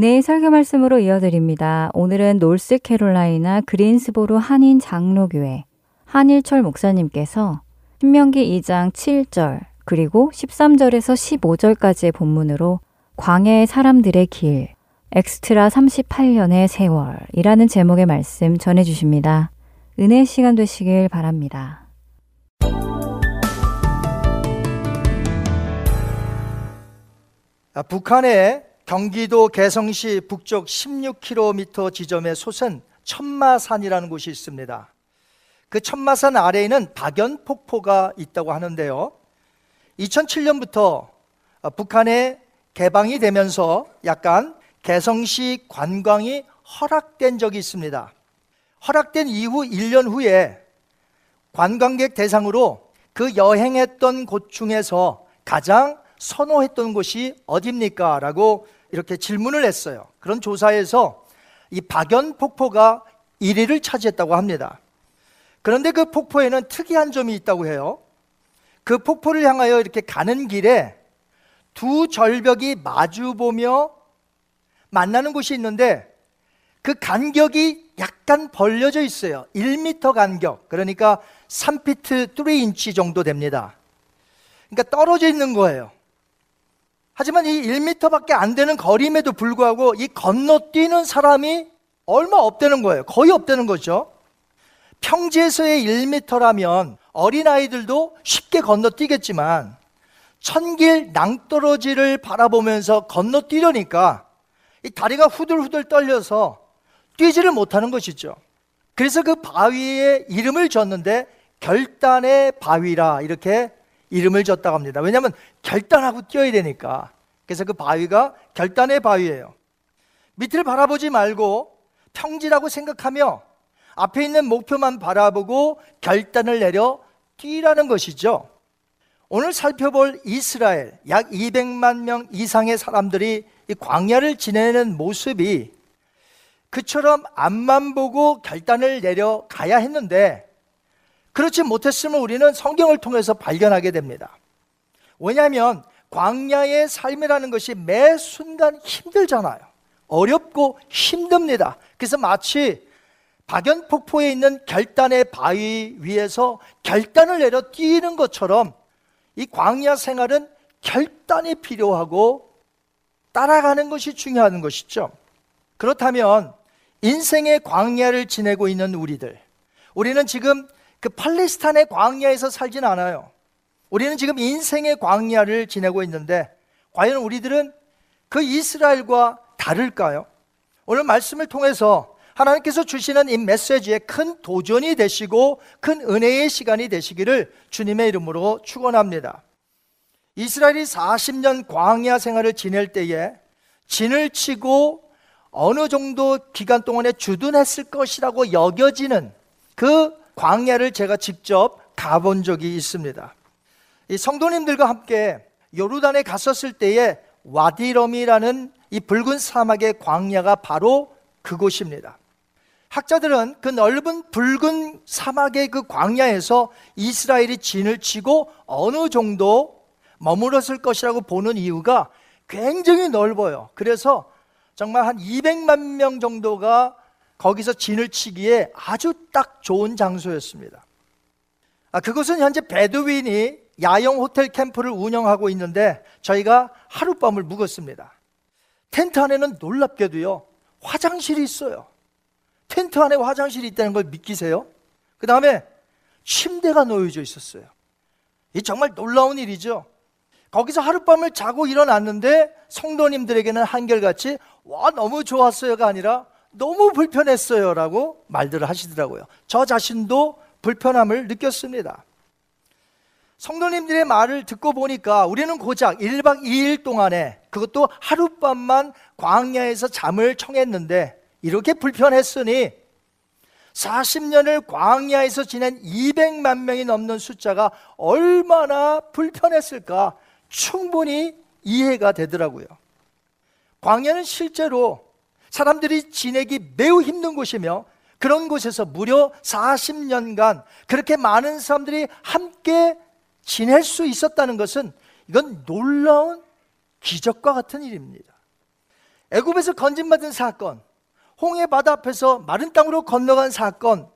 은혜의 설교 말씀으로 이어드립니다. 오늘은 노스캐롤라이나 그린스보로 한인 장로교회 한일철 목사님께서 신명기 2장 7절 그리고 13절에서 15절까지의 본문으로 광야의 사람들의 길 엑스트라 38년의 세월이라는 제목의 말씀 전해 주십니다. 은혜 시간 되시길 바랍니다. 아, 북한의 경기도 개성시 북쪽 16km 지점에 솟은 천마산이라는 곳이 있습니다. 그 천마산 아래에는 박연폭포가 있다고 하는데요. 2007년부터 북한에 개방이 되면서 약간 개성시 관광이 허락된 적이 있습니다. 허락된 이후 1년 후에 관광객 대상으로 그 여행했던 곳 중에서 가장 선호했던 곳이 어딥니까? 라고 이렇게 질문을 했어요. 그런 조사에서 이 박연 폭포가 1위를 차지했다고 합니다. 그런데 그 폭포에는 특이한 점이 있다고 해요. 그 폭포를 향하여 이렇게 가는 길에 두 절벽이 마주보며 만나는 곳이 있는데 그 간격이 약간 벌려져 있어요. 1m 간격. 그러니까 3피트 3인치 정도 됩니다. 그러니까 떨어져 있는 거예요. 하지만 이 1m밖에 안 되는 거리임에도 불구하고 이 건너뛰는 사람이 얼마 없다는 거예요. 거의 없다는 거죠. 평지에서의 1m라면 어린아이들도 쉽게 건너뛰겠지만 천길 낭떠러지를 바라보면서 건너뛰려니까 이 다리가 후들후들 떨려서 뛰지를 못하는 것이죠. 그래서 그 바위에 이름을 줬는데 결단의 바위라 이렇게 이름을 줬다고 합니다. 왜냐하면 결단하고 뛰어야 되니까. 그래서 그 바위가 결단의 바위예요. 밑을 바라보지 말고 평지라고 생각하며 앞에 있는 목표만 바라보고 결단을 내려 뛰라는 것이죠. 오늘 살펴볼 이스라엘 약 200만 명 이상의 사람들이 이 광야를 지내는 모습이 그처럼 앞만 보고 결단을 내려 가야 했는데 그렇지 못했으면 우리는 성경을 통해서 발견하게 됩니다. 왜냐하면 광야의 삶이라는 것이 매 순간 힘들잖아요. 어렵고 힘듭니다. 그래서 마치 박연폭포에 있는 결단의 바위 위에서 결단을 내려 뛰는 것처럼 이 광야 생활은 결단이 필요하고 따라가는 것이 중요한 것이죠. 그렇다면 인생의 광야를 지내고 있는 우리들, 우리는 지금 그 팔레스타인의 광야에서 살진 않아요. 우리는 지금 인생의 광야를 지내고 있는데, 과연 우리들은 그 이스라엘과 다를까요? 오늘 말씀을 통해서 하나님께서 주시는 이 메시지에 큰 도전이 되시고 큰 은혜의 시간이 되시기를 주님의 이름으로 축원합니다. 이스라엘이 40년 광야 생활을 지낼 때에 진을 치고 어느 정도 기간 동안에 주둔했을 것이라고 여겨지는 그 광야를 제가 직접 가본 적이 있습니다. 이 성도님들과 함께 요르단에 갔었을 때에 와디럼이라는 이 붉은 사막의 광야가 바로 그곳입니다. 학자들은 그 넓은 붉은 사막의 그 광야에서 이스라엘이 진을 치고 어느 정도 머물었을 것이라고 보는 이유가 굉장히 넓어요. 그래서 정말 한 200만 명 정도가 거기서 진을 치기에 아주 딱 좋은 장소였습니다. 아, 그곳은 현재 베두윈이 야영 호텔 캠프를 운영하고 있는데 저희가 하룻밤을 묵었습니다. 텐트 안에는 놀랍게도요, 화장실이 있어요. 텐트 안에 화장실이 있다는 걸 믿기세요? 그 다음에 침대가 놓여져 있었어요. 이 정말 놀라운 일이죠. 거기서 하룻밤을 자고 일어났는데 성도님들에게는 한결같이 와 너무 좋았어요가 아니라 너무 불편했어요 라고 말들을 하시더라고요. 저 자신도 불편함을 느꼈습니다. 성도님들의 말을 듣고 보니까 우리는 고작 1박 2일 동안에 그것도 하룻밤만 광야에서 잠을 청했는데 이렇게 불편했으니 40년을 광야에서 지낸 200만 명이 넘는 숫자가 얼마나 불편했을까 충분히 이해가 되더라고요. 광야는 실제로 사람들이 지내기 매우 힘든 곳이며 그런 곳에서 무려 40년간 그렇게 많은 사람들이 함께 지낼 수 있었다는 것은 이건 놀라운 기적과 같은 일입니다. 애굽에서 건진받은 사건, 홍해 바다 앞에서 마른 땅으로 건너간 사건,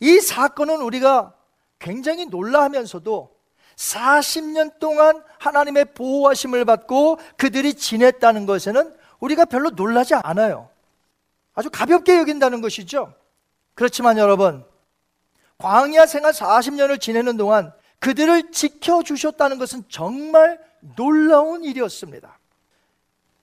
이 사건은 우리가 굉장히 놀라하면서도 40년 동안 하나님의 보호하심을 받고 그들이 지냈다는 것에는 우리가 별로 놀라지 않아요. 아주 가볍게 여긴다는 것이죠. 그렇지만 여러분, 광야 생활 40년을 지내는 동안 그들을 지켜주셨다는 것은 정말 놀라운 일이었습니다.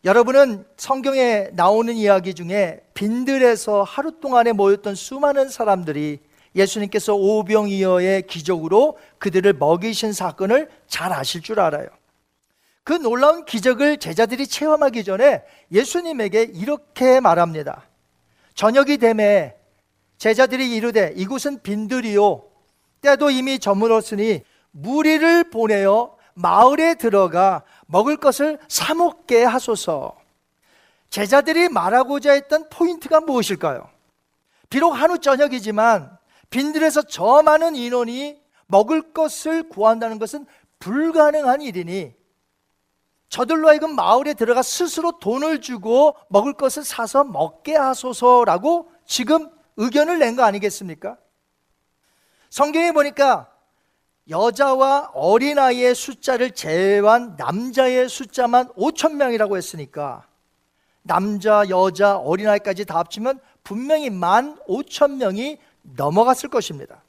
여러분은 성경에 나오는 이야기 중에 빈들에서 하루 동안에 모였던 수많은 사람들이 예수님께서 오병이어의 기적으로 그들을 먹이신 사건을 잘 아실 줄 알아요. 그 놀라운 기적을 제자들이 체험하기 전에 예수님에게 이렇게 말합니다. 저녁이 되매 제자들이 이르되 이곳은 빈들이요 때도 이미 저물었으니 무리를 보내어 마을에 들어가 먹을 것을 사 먹게 하소서. 제자들이 말하고자 했던 포인트가 무엇일까요? 비록 한우 저녁이지만 빈들에서 저 많은 인원이 먹을 것을 구한다는 것은 불가능한 일이니 저들로 하여금 마을에 들어가 스스로 돈을 주고 먹을 것을 사서 먹게 하소서라고 지금 의견을 낸 거 아니겠습니까? 성경에 보니까 여자와 어린아이의 숫자를 제외한 남자의 숫자만 5천 명이라고 했으니까 남자, 여자, 어린아이까지 다 합치면 분명히 만 5천 명이 넘어갔을 것입니다.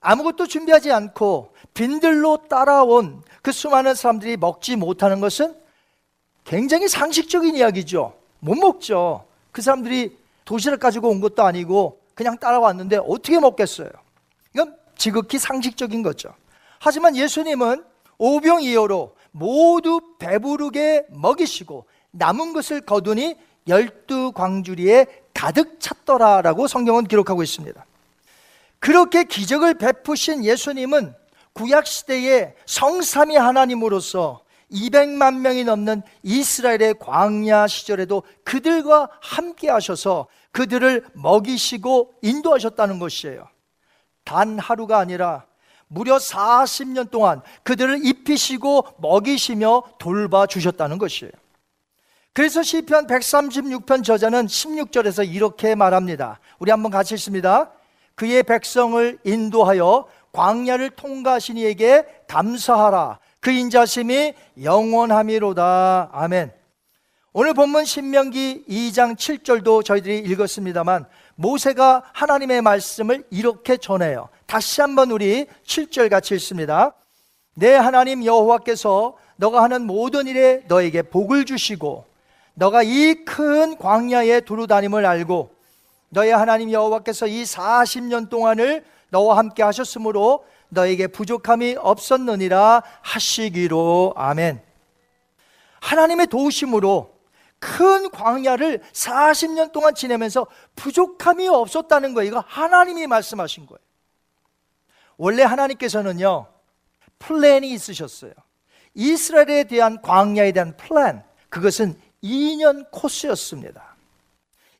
아무것도 준비하지 않고 빈들로 따라온 그 수많은 사람들이 먹지 못하는 것은 굉장히 상식적인 이야기죠. 못 먹죠. 그 사람들이 도시락 가지고 온 것도 아니고 그냥 따라왔는데 어떻게 먹겠어요? 이건 지극히 상식적인 거죠. 하지만 예수님은 오병이어로 모두 배부르게 먹이시고 남은 것을 거두니 열두 광주리에 가득 찼더라라고 성경은 기록하고 있습니다. 그렇게 기적을 베푸신 예수님은 구약 시대의 성삼위 하나님으로서 200만 명이 넘는 이스라엘의 광야 시절에도 그들과 함께 하셔서 그들을 먹이시고 인도하셨다는 것이에요. 단 하루가 아니라 무려 40년 동안 그들을 입히시고 먹이시며 돌봐 주셨다는 것이에요. 그래서 시편 136편 저자는 16절에서 이렇게 말합니다. 우리 한번 같이 읽습니다. 그의 백성을 인도하여 광야를 통과하신 이에게 감사하라. 그 인자심이 영원함이로다. 아멘. 오늘 본문 신명기 2장 7절도 저희들이 읽었습니다만 모세가 하나님의 말씀을 이렇게 전해요. 다시 한번 우리 7절 같이 읽습니다. 내 하나님 여호와께서 너가 하는 모든 일에 너에게 복을 주시고 너가 이 큰 광야에 두루 다님을 알고 너의 하나님 여호와께서 이 40년 동안을 너와 함께 하셨으므로 너에게 부족함이 없었느니라 하시기로 아멘. 하나님의 도우심으로 큰 광야를 40년 동안 지내면서 부족함이 없었다는 거예요. 이거 하나님이 말씀하신 거예요. 원래 하나님께서는요, 플랜이 있으셨어요. 이스라엘에 대한 광야에 대한 플랜, 그것은 2년 코스였습니다.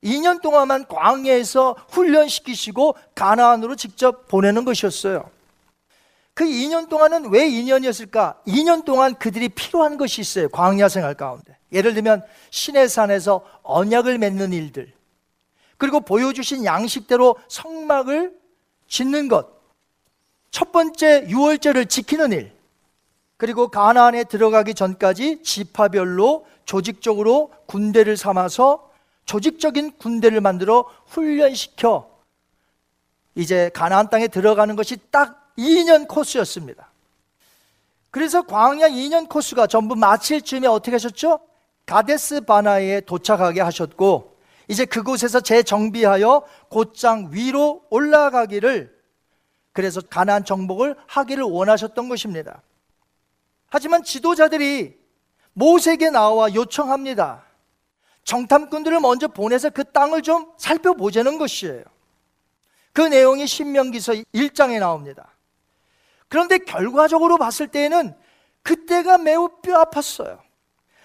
2년 동안만 광야에서 훈련시키시고 가나안으로 직접 보내는 것이었어요. 그 2년 동안은 왜 2년이었을까? 2년 동안 그들이 필요한 것이 있어요. 광야 생활 가운데. 예를 들면 신의 산에서 언약을 맺는 일들. 그리고 보여주신 양식대로 성막을 짓는 것. 첫 번째 유월절을 지키는 일. 그리고 가나안에 들어가기 전까지 지파별로 조직적으로 군대를 삼아서 조직적인 군대를 만들어 훈련시켜 이제 가나안 땅에 들어가는 것이 딱 2년 코스였습니다. 그래서 광야 2년 코스가 전부 마칠 즈음에 어떻게 하셨죠? 가데스 바나에 도착하게 하셨고 이제 그곳에서 재정비하여 곧장 위로 올라가기를 그래서 가나안 정복을 하기를 원하셨던 것입니다. 하지만 지도자들이 모세에게 나와 요청합니다. 정탐꾼들을 먼저 보내서 그 땅을 좀 살펴보자는 것이에요. 그 내용이 신명기서 1장에 나옵니다. 그런데 결과적으로 봤을 때에는 그때가 매우 뼈 아팠어요.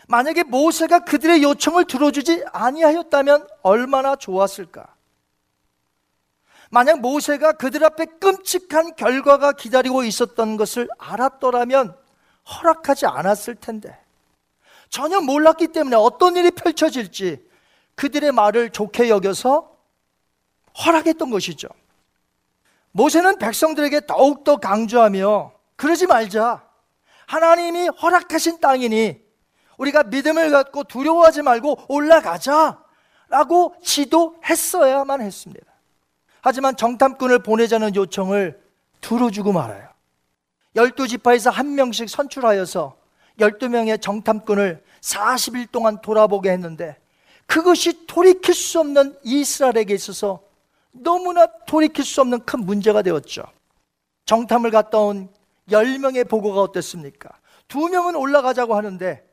만약에 모세가 그들의 요청을 들어주지 아니하였다면 얼마나 좋았을까? 만약 모세가 그들 앞에 끔찍한 결과가 기다리고 있었던 것을 알았더라면 허락하지 않았을 텐데. 전혀 몰랐기 때문에 어떤 일이 펼쳐질지 그들의 말을 좋게 여겨서 허락했던 것이죠. 모세는 백성들에게 더욱더 강조하며 그러지 말자. 하나님이 허락하신 땅이니 우리가 믿음을 갖고 두려워하지 말고 올라가자. 라고 지도했어야만 했습니다. 하지만 정탐꾼을 보내자는 요청을 들어주고 말아요. 열두 지파에서 한 명씩 선출하여서 12명의 정탐꾼을 40일 동안 돌아보게 했는데 그것이 돌이킬 수 없는 이스라엘에게 있어서 너무나 돌이킬 수 없는 큰 문제가 되었죠. 정탐을 갔다 온 10명의 보고가 어땠습니까? 두 명은 올라가자고 하는데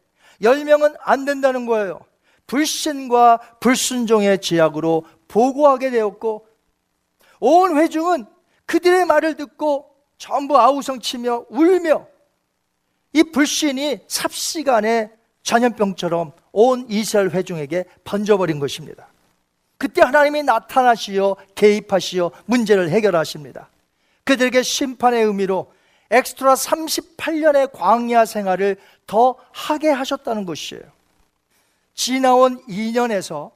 10명은 안 된다는 거예요. 불신과 불순종의 지약으로 보고하게 되었고 온 회중은 그들의 말을 듣고 전부 아우성치며 울며 이 불신이 삽시간에 전염병처럼 온 이스라엘 회중에게 번져버린 것입니다. 그때 하나님이 나타나시어 개입하시어 문제를 해결하십니다. 그들에게 심판의 의미로 엑스트라 38년의 광야 생활을 더 하게 하셨다는 것이에요. 지나온 2년에서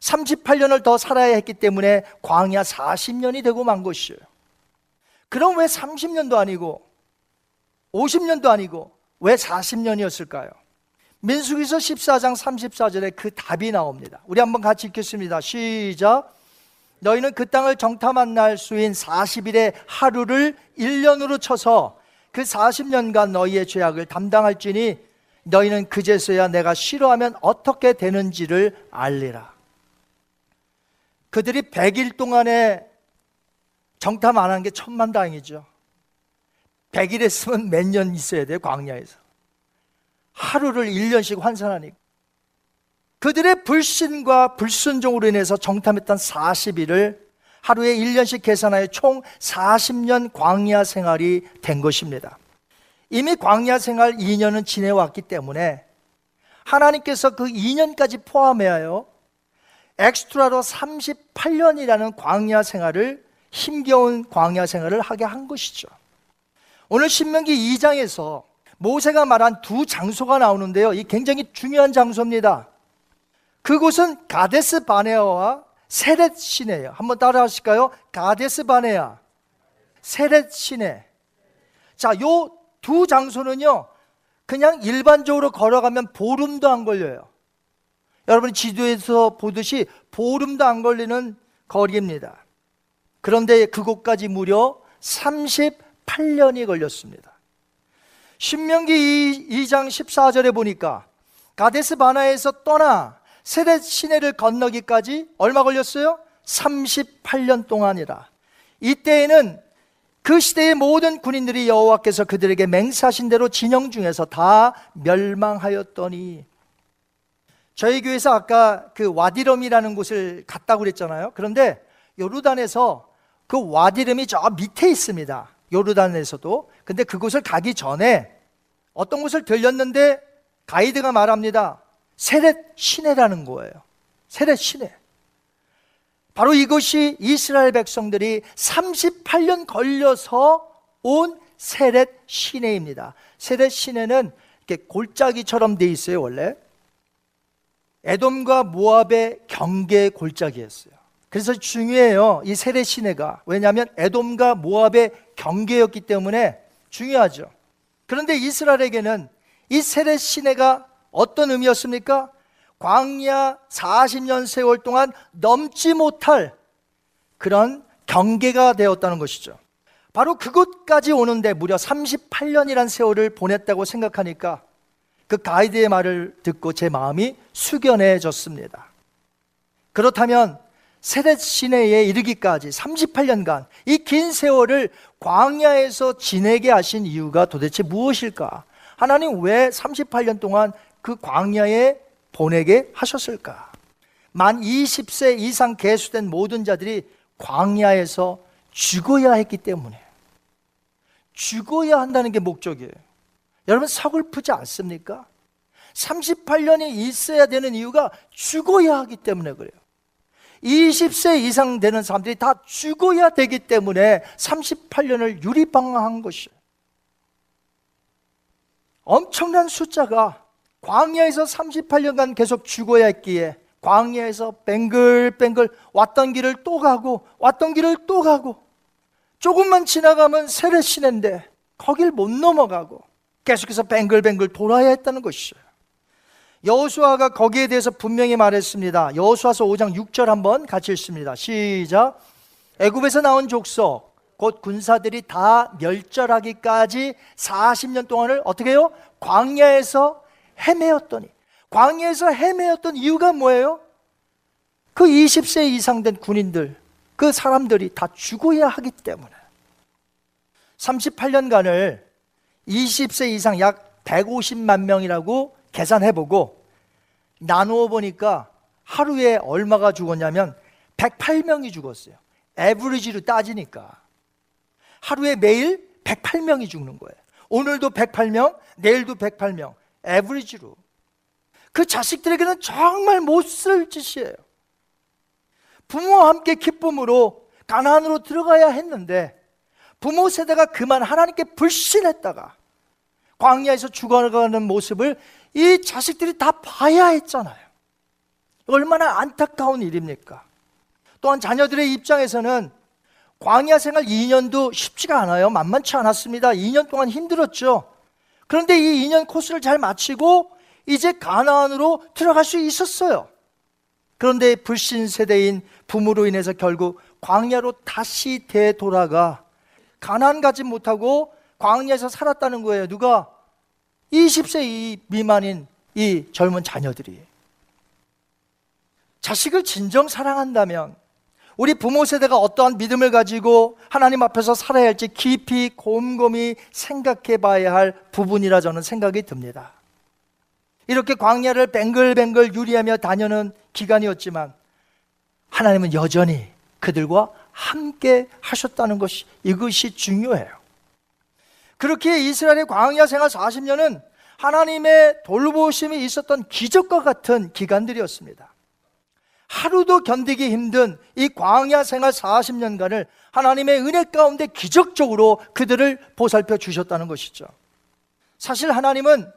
38년을 더 살아야 했기 때문에 광야 40년이 되고 만 것이에요. 그럼 왜 30년도 아니고 50년도 아니고 왜 40년이었을까요? 민수기서 14장 34절에 그 답이 나옵니다. 우리 한번 같이 읽겠습니다. 시작. 너희는 그 땅을 정탐한 날 수인 40일의 하루를 1년으로 쳐서 그 40년간 너희의 죄악을 담당할지니 너희는 그제서야 내가 싫어하면 어떻게 되는지를 알리라. 그들이 100일 동안에 정탐 안 한 게 천만 다행이죠. 100일 했으면 몇 년 있어야 돼, 광야에서. 하루를 1년씩 환산하니까. 그들의 불신과 불순종으로 인해서 정탐했던 40일을 하루에 1년씩 계산하여 총 40년 광야 생활이 된 것입니다. 이미 광야 생활 2년은 지내왔기 때문에 하나님께서 그 2년까지 포함하여 엑스트라로 38년이라는 광야 생활을 힘겨운 광야 생활을 하게 한 것이죠. 오늘 신명기 2장에서 모세가 말한 두 장소가 나오는데요. 이 굉장히 중요한 장소입니다. 그곳은 가데스 바네아와 세렛 시내예요. 한번 따라 하실까요? 가데스 바네아, 세렛 시내. 자, 요 두 장소는요. 그냥 일반적으로 걸어가면 보름도 안 걸려요. 여러분이 지도에서 보듯이 보름도 안 걸리는 거리입니다. 그런데 그곳까지 무려 38년이 걸렸습니다. 신명기 2장 14절에 보니까 가데스 바나에서 떠나 세렛 시내를 건너기까지 얼마 걸렸어요? 38년 동안이라. 이때에는 그 시대의 모든 군인들이 여호와께서 그들에게 맹세하신 대로 진영 중에서 다 멸망하였더니 저희 교회에서 아까 그 와디럼이라는 곳을 갔다고 그랬잖아요. 그런데 요르단에서 그 와디름이 저 밑에 있습니다. 요르단에서도. 근데 그곳을 가기 전에 어떤 곳을 들렸는데 가이드가 말합니다. 세렛 시내라는 거예요. 세렛 시내. 바로 이것이 이스라엘 백성들이 38년 걸려서 온 세렛 시내입니다. 세렛 시내는 이렇게 골짜기처럼 돼 있어요, 원래. 에돔과 모압의 경계 골짜기였어요. 그래서 중요해요. 이 세렛 시내가. 왜냐하면 에돔과 모압의 경계였기 때문에 중요하죠. 그런데 이스라엘에게는 이 세렛 시내가 어떤 의미였습니까? 광야 40년 세월 동안 넘지 못할 그런 경계가 되었다는 것이죠. 바로 그곳까지 오는데 무려 38년이란 세월을 보냈다고 생각하니까 그 가이드의 말을 듣고 제 마음이 숙연해졌습니다. 그렇다면 세렛 시내에 이르기까지 38년간 이 긴 세월을 광야에서 지내게 하신 이유가 도대체 무엇일까? 하나님 왜 38년 동안 그 광야에 보내게 하셨을까? 만 20세 이상 개수된 모든 자들이 광야에서 죽어야 했기 때문에 죽어야 한다는 게 목적이에요. 여러분 서글프지 않습니까? 38년이 있어야 되는 이유가 죽어야 하기 때문에 그래요. 20세 이상 되는 사람들이 다 죽어야 되기 때문에 38년을 유리방황한 것이에요. 엄청난 숫자가 광야에서 38년간 계속 죽어야 했기에 광야에서 뱅글뱅글 왔던 길을 또 가고 왔던 길을 또 가고 조금만 지나가면 세례시내인데 거길 못 넘어가고 계속해서 뱅글뱅글 돌아야 했다는 것이죠. 여호수아가 거기에 대해서 분명히 말했습니다. 여호수아서 5장 6절 한번 같이 읽습니다. 시작. 애굽에서 나온 족속 곧 군사들이 다 멸절하기까지 40년 동안을 어떻게 해요? 광야에서 헤매었더니 광야에서 헤매었던 이유가 뭐예요? 그 20세 이상 된 군인들 그 사람들이 다 죽어야 하기 때문에 38년간을 20세 이상 약 150만 명이라고 계산해 보고 나누어 보니까 하루에 얼마가 죽었냐면 108명이 죽었어요. 에브리지로 따지니까 하루에 매일 108명이 죽는 거예요. 오늘도 108명, 내일도 108명. 에브리지로. 그 자식들에게는 정말 못 쓸 짓이에요. 부모와 함께 기쁨으로 가난으로 들어가야 했는데 부모 세대가 그만 하나님께 불신했다가 광야에서 죽어가는 모습을 이 자식들이 다 봐야 했잖아요. 얼마나 안타까운 일입니까? 또한 자녀들의 입장에서는 광야 생활 2년도 쉽지가 않아요. 만만치 않았습니다. 2년 동안 힘들었죠. 그런데 이 2년 코스를 잘 마치고 이제 가나안으로 들어갈 수 있었어요. 그런데 불신 세대인 부모로 인해서 결국 광야로 다시 되돌아가 가나안 가지 못하고 광야에서 살았다는 거예요. 누가 20세 이 미만인 이 젊은 자녀들이 자식을 진정 사랑한다면 우리 부모 세대가 어떠한 믿음을 가지고 하나님 앞에서 살아야 할지 깊이 곰곰이 생각해 봐야 할 부분이라 저는 생각이 듭니다. 이렇게 광야를 뱅글뱅글 유리하며 다녀는 기간이었지만 하나님은 여전히 그들과 함께 하셨다는 것이 이것이 중요해요. 그렇게 이스라엘의 광야 생활 40년은 하나님의 돌보심이 있었던 기적과 같은 기간들이었습니다. 하루도 견디기 힘든 이 광야 생활 40년간을 하나님의 은혜 가운데 기적적으로 그들을 보살펴 주셨다는 것이죠. 사실 하나님은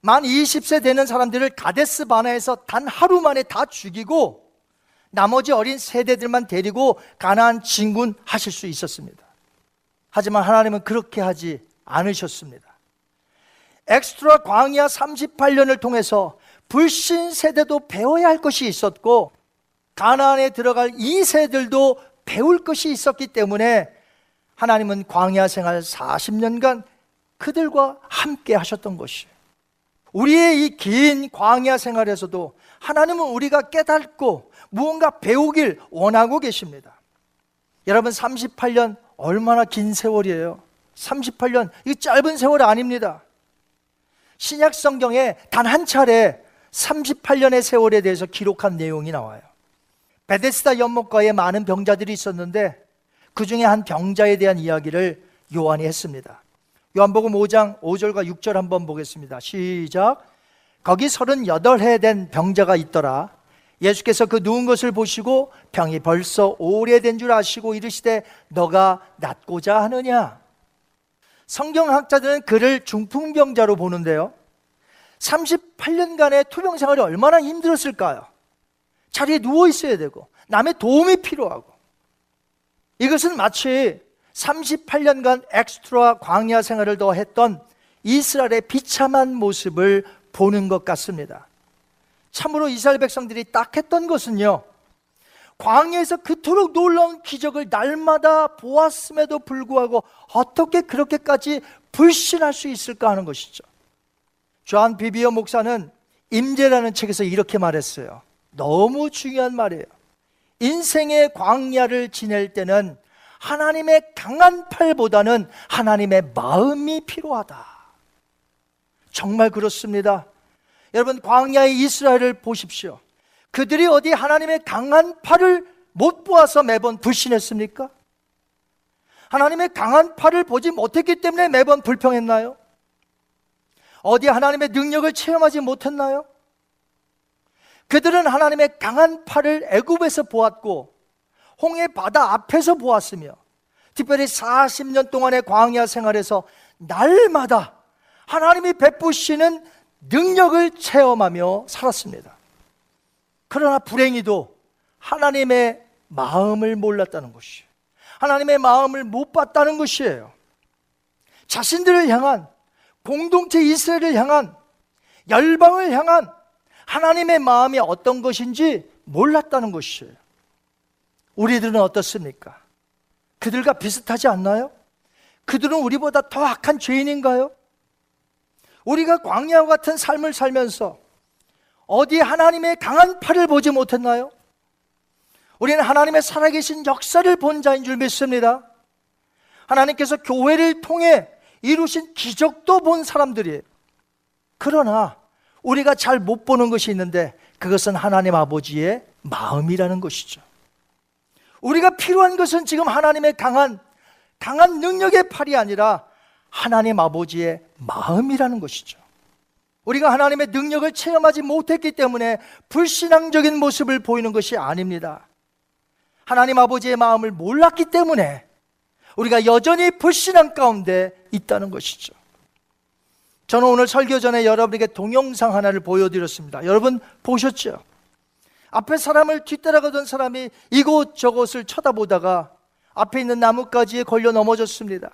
만 20세 되는 사람들을 가데스 바나에서 단 하루 만에 다 죽이고 나머지 어린 세대들만 데리고 가나안 진군 하실 수 있었습니다. 하지만 하나님은 그렇게 하지 않으셨습니다. 엑스트라 광야 38년을 통해서 불신 세대도 배워야 할 것이 있었고 가나안에 들어갈 이 세들도 배울 것이 있었기 때문에 하나님은 광야 생활 40년간 그들과 함께 하셨던 것이 우리의 이 긴 광야 생활에서도 하나님은 우리가 깨닫고 무언가 배우길 원하고 계십니다. 여러분 38년 얼마나 긴 세월이에요? 38년 이 짧은 세월이 아닙니다. 신약 성경에 단 한 차례 38년의 세월에 대해서 기록한 내용이 나와요. 베데스다 연못가에 많은 병자들이 있었는데 그 중에 한 병자에 대한 이야기를 요한이 했습니다. 요한복음 5장 5절과 6절 한번 보겠습니다. 시작. 거기 38해 된 병자가 있더라. 예수께서 그 누운 것을 보시고 병이 벌써 오래된 줄 아시고 이르시되 너가 낫고자 하느냐? 성경학자들은 그를 중풍병자로 보는데요. 38년간의 투병 생활이 얼마나 힘들었을까요? 자리에 누워 있어야 되고 남의 도움이 필요하고 이것은 마치 38년간 엑스트라 광야 생활을 더 했던 이스라엘의 비참한 모습을 보는 것 같습니다. 참으로 이스라엘 백성들이 딱 했던 것은요. 광야에서 그토록 놀라운 기적을 날마다 보았음에도 불구하고 어떻게 그렇게까지 불신할 수 있을까 하는 것이죠. 조한 비비어 목사는 임재라는 책에서 이렇게 말했어요. 너무 중요한 말이에요. 인생의 광야를 지낼 때는 하나님의 강한 팔보다는 하나님의 마음이 필요하다. 정말 그렇습니다. 여러분, 광야의 이스라엘을 보십시오. 그들이 어디 하나님의 강한 팔을 못 보아서 매번 불신했습니까? 하나님의 강한 팔을 보지 못했기 때문에 매번 불평했나요? 어디 하나님의 능력을 체험하지 못했나요? 그들은 하나님의 강한 팔을 애굽에서 보았고 홍해 바다 앞에서 보았으며 특별히 40년 동안의 광야 생활에서 날마다 하나님이 베푸시는 능력을 체험하며 살았습니다. 그러나 불행히도 하나님의 마음을 몰랐다는 것이에요. 하나님의 마음을 못 봤다는 것이에요. 자신들을 향한 공동체 이스라엘을 향한 열방을 향한 하나님의 마음이 어떤 것인지 몰랐다는 것이에요. 우리들은 어떻습니까? 그들과 비슷하지 않나요? 그들은 우리보다 더 악한 죄인인가요? 우리가 광야와 같은 삶을 살면서 어디 하나님의 강한 팔을 보지 못했나요? 우리는 하나님의 살아계신 역사를 본 자인 줄 믿습니다. 하나님께서 교회를 통해 이루신 기적도 본 사람들이에요. 그러나 우리가 잘 못 보는 것이 있는데 그것은 하나님 아버지의 마음이라는 것이죠. 우리가 필요한 것은 지금 하나님의 강한 강한 능력의 팔이 아니라 하나님 아버지의 마음이라는 것이죠. 우리가 하나님의 능력을 체험하지 못했기 때문에 불신앙적인 모습을 보이는 것이 아닙니다. 하나님 아버지의 마음을 몰랐기 때문에 우리가 여전히 불신앙 가운데 있다는 것이죠. 저는 오늘 설교 전에 여러분에게 동영상 하나를 보여드렸습니다. 여러분 보셨죠? 앞에 사람을 뒤따라가던 사람이 이곳 저곳을 쳐다보다가 앞에 있는 나뭇가지에 걸려 넘어졌습니다.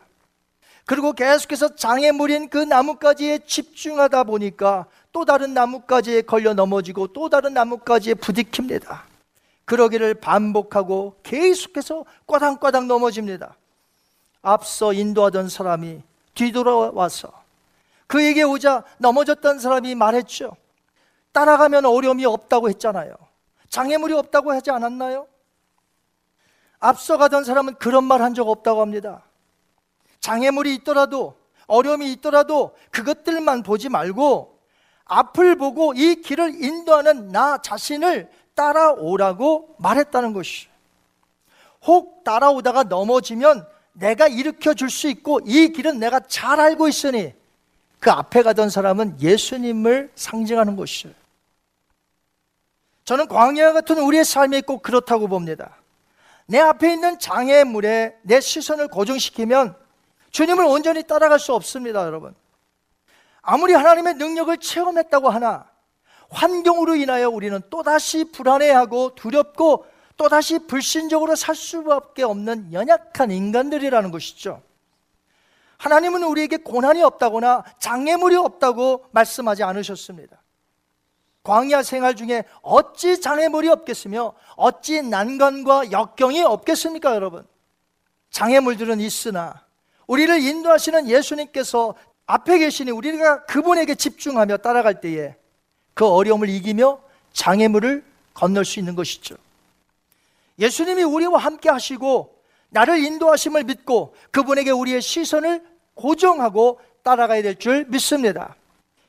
그리고 계속해서 장애물인 그 나뭇가지에 집중하다 보니까 또 다른 나뭇가지에 걸려 넘어지고 또 다른 나뭇가지에 부딪힙니다. 그러기를 반복하고 계속해서 꽈당꽈당 넘어집니다. 앞서 인도하던 사람이 뒤돌아와서 그에게 오자 넘어졌던 사람이 말했죠. 따라가면 어려움이 없다고 했잖아요. 장애물이 없다고 하지 않았나요? 앞서가던 사람은 그런 말 한 적 없다고 합니다. 장애물이 있더라도 어려움이 있더라도 그것들만 보지 말고 앞을 보고 이 길을 인도하는 나 자신을 따라오라고 말했다는 것이. 혹 따라오다가 넘어지면 내가 일으켜 줄 수 있고 이 길은 내가 잘 알고 있으니 그 앞에 가던 사람은 예수님을 상징하는 것이에요. 저는 광야 같은 우리의 삶이 꼭 그렇다고 봅니다. 내 앞에 있는 장애물에 내 시선을 고정시키면 주님을 온전히 따라갈 수 없습니다, 여러분. 아무리 하나님의 능력을 체험했다고 하나 환경으로 인하여 우리는 또다시 불안해하고 두렵고 또다시 불신적으로 살 수밖에 없는 연약한 인간들이라는 것이죠. 하나님은 우리에게 고난이 없다거나 장애물이 없다고 말씀하지 않으셨습니다. 광야 생활 중에 어찌 장애물이 없겠으며 어찌 난관과 역경이 없겠습니까, 여러분? 장애물들은 있으나 우리를 인도하시는 예수님께서 앞에 계시니 우리가 그분에게 집중하며 따라갈 때에 그 어려움을 이기며 장애물을 건널 수 있는 것이죠. 예수님이 우리와 함께 하시고 나를 인도하심을 믿고 그분에게 우리의 시선을 고정하고 따라가야 될 줄 믿습니다.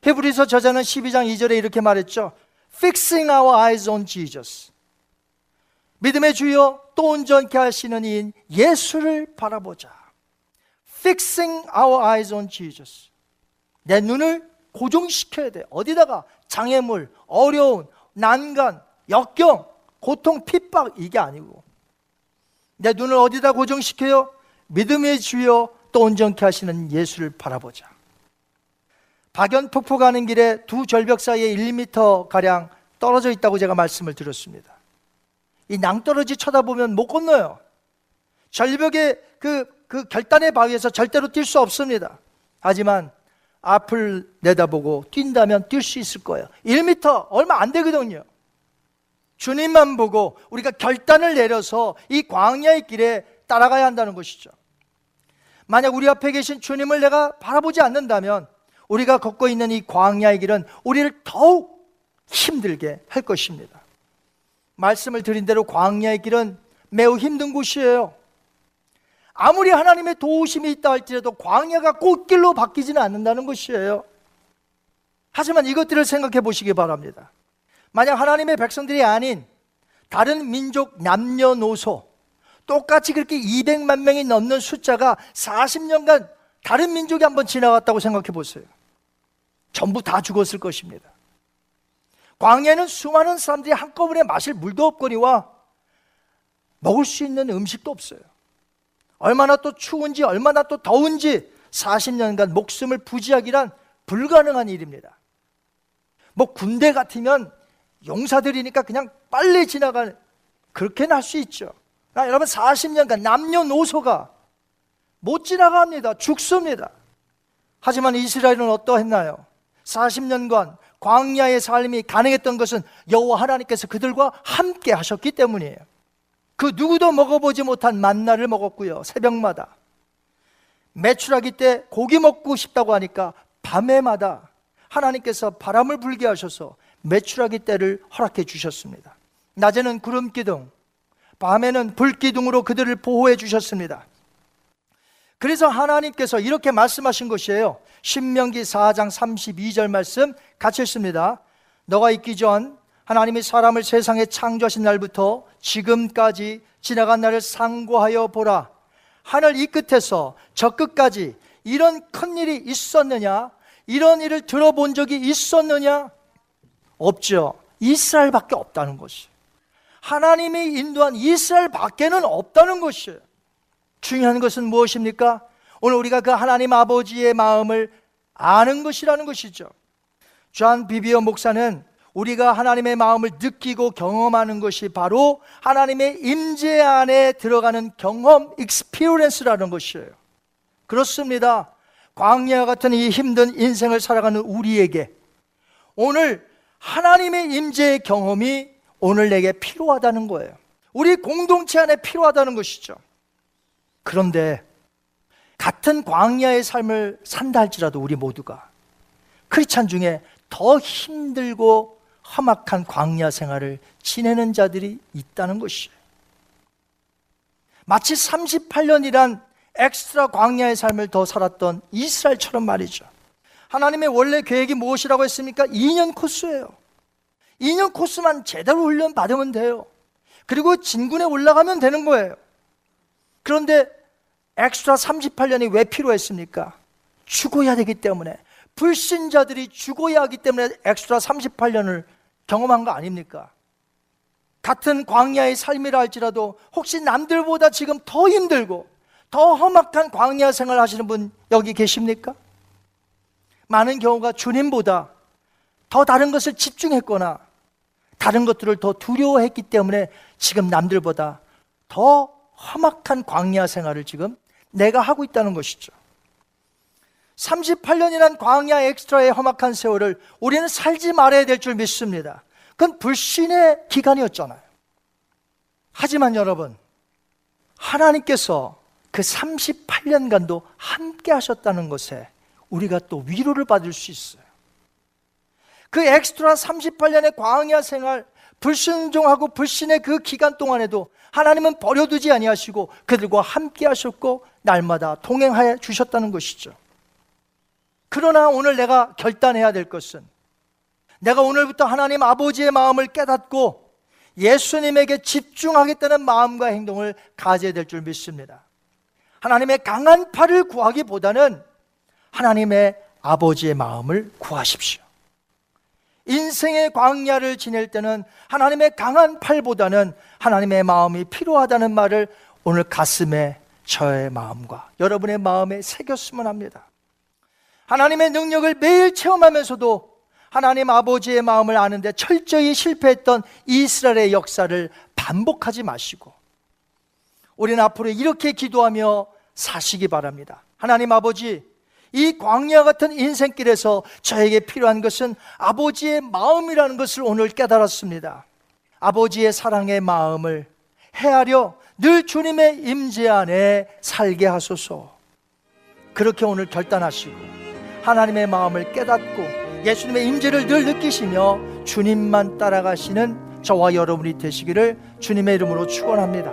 히브리서 저자는 12장 2절에 이렇게 말했죠. Fixing our eyes on Jesus. 믿음의 주여 또 온전케 하시는 이인 예수를 바라보자. Fixing our eyes on Jesus. 내 눈을 고정시켜야 돼. 어디다가 장애물, 어려운, 난간, 역경, 고통, 핍박 이게 아니고 내 눈을 어디다 고정시켜요? 믿음의 주여 또 온전케 하시는 예수를 바라보자. 박연폭포 가는 길에 두 절벽 사이에 1m 가량 떨어져 있다고 제가 말씀을 드렸습니다. 이 낭떠러지 쳐다보면 못 건너요. 절벽의 그, 그 결단의 바위에서 절대로 뛸 수 없습니다. 하지만 앞을 내다보고 뛴다면 뛸 수 있을 거예요. 1m 얼마 안 되거든요. 주님만 보고 우리가 결단을 내려서 이 광야의 길에 따라가야 한다는 것이죠. 만약 우리 앞에 계신 주님을 내가 바라보지 않는다면 우리가 걷고 있는 이 광야의 길은 우리를 더욱 힘들게 할 것입니다. 말씀을 드린 대로 광야의 길은 매우 힘든 곳이에요. 아무리 하나님의 도우심이 있다 할지라도 광야가 꽃길로 바뀌지는 않는다는 것이에요. 하지만 이것들을 생각해 보시기 바랍니다. 만약 하나님의 백성들이 아닌 다른 민족 남녀노소 똑같이 그렇게 200만 명이 넘는 숫자가 40년간 다른 민족이 한번 지나갔다고 생각해 보세요. 전부 다 죽었을 것입니다. 광야는 수많은 사람들이 한꺼번에 마실 물도 없거니와 먹을 수 있는 음식도 없어요. 얼마나 또 추운지 얼마나 또 더운지 40년간 목숨을 부지하기란 불가능한 일입니다. 뭐 군대 같으면 용사들이니까 그냥 빨리 지나가는 그렇게는 할 수 있죠. 아, 여러분 40년간 남녀노소가 못 지나갑니다. 죽습니다. 하지만 이스라엘은 어떠했나요? 40년간 광야의 삶이 가능했던 것은 여호와 하나님께서 그들과 함께 하셨기 때문이에요. 그 누구도 먹어보지 못한 만나를 먹었고요. 새벽마다 매출하기 때 고기 먹고 싶다고 하니까 밤에마다 하나님께서 바람을 불게 하셔서 매출하기 때를 허락해 주셨습니다. 낮에는 구름 기둥, 밤에는 불 기둥으로 그들을 보호해 주셨습니다. 그래서 하나님께서 이렇게 말씀하신 것이에요. 신명기 4장 32절 말씀 같이 읽습니다. 너가 있기 전 하나님이 사람을 세상에 창조하신 날부터 지금까지 지나간 날을 상고하여 보라. 하늘 이 끝에서 저 끝까지 이런 큰 일이 있었느냐? 이런 일을 들어본 적이 있었느냐? 없죠. 이스라엘밖에 없다는 것이. 하나님이 인도한 이스라엘 밖에는 없다는 것이에요. 중요한 것은 무엇입니까? 오늘 우리가 그 하나님 아버지의 마음을 아는 것이라는 것이죠. 존 비비어 목사는 우리가 하나님의 마음을 느끼고 경험하는 것이 바로 하나님의 임재 안에 들어가는 경험, experience라는 것이에요. 그렇습니다. 광야 같은 이 힘든 인생을 살아가는 우리에게 오늘 하나님의 임재의 경험이 오늘 내게 필요하다는 거예요. 우리 공동체 안에 필요하다는 것이죠. 그런데 같은 광야의 삶을 산다 할지라도 우리 모두가 크리찬 중에 더 힘들고 험악한 광야 생활을 지내는 자들이 있다는 것이에요. 마치 38년이란 엑스트라 광야의 삶을 더 살았던 이스라엘처럼 말이죠. 하나님의 원래 계획이 무엇이라고 했습니까? 2년 코스예요. 2년 코스만 제대로 훈련 받으면 돼요. 그리고 진군해 올라가면 되는 거예요. 그런데 엑스트라 38년이 왜 필요했습니까? 죽어야 되기 때문에 불신자들이 죽어야 하기 때문에 엑스트라 38년을 경험한 거 아닙니까? 같은 광야의 삶이라 할지라도 혹시 남들보다 지금 더 힘들고 더 험악한 광야 생활 하시는 분 여기 계십니까? 많은 경우가 주님보다 더 다른 것을 집중했거나 다른 것들을 더 두려워했기 때문에 지금 남들보다 더 험악한 광야 생활을 지금 내가 하고 있다는 것이죠. 38년이란 광야 엑스트라의 험악한 세월을 우리는 살지 말아야 될 줄 믿습니다. 그건 불신의 기간이었잖아요. 하지만 여러분, 하나님께서 그 38년간도 함께 하셨다는 것에 우리가 또 위로를 받을 수 있어요. 그 엑스트라 38년의 광야 생활, 불순종하고 불신의 그 기간 동안에도 하나님은 버려두지 아니하시고 그들과 함께 하셨고 날마다 동행하여 주셨다는 것이죠. 그러나 오늘 내가 결단해야 될 것은 내가 오늘부터 하나님 아버지의 마음을 깨닫고 예수님에게 집중하겠다는 마음과 행동을 가져야 될 줄 믿습니다. 하나님의 강한 팔을 구하기보다는 하나님의 아버지의 마음을 구하십시오. 인생의 광야를 지낼 때는 하나님의 강한 팔보다는 하나님의 마음이 필요하다는 말을 오늘 가슴에 저의 마음과 여러분의 마음에 새겼으면 합니다. 하나님의 능력을 매일 체험하면서도 하나님 아버지의 마음을 아는데 철저히 실패했던 이스라엘의 역사를 반복하지 마시고 우리는 앞으로 이렇게 기도하며 사시기 바랍니다. 하나님 아버지, 이 광야 같은 인생길에서 저에게 필요한 것은 아버지의 마음이라는 것을 오늘 깨달았습니다. 아버지의 사랑의 마음을 헤아려 늘 주님의 임재 안에 살게 하소서. 그렇게 오늘 결단하시고 하나님의 마음을 깨닫고 예수님의 임재를 늘 느끼시며 주님만 따라가시는 저와 여러분이 되시기를 주님의 이름으로 축원합니다.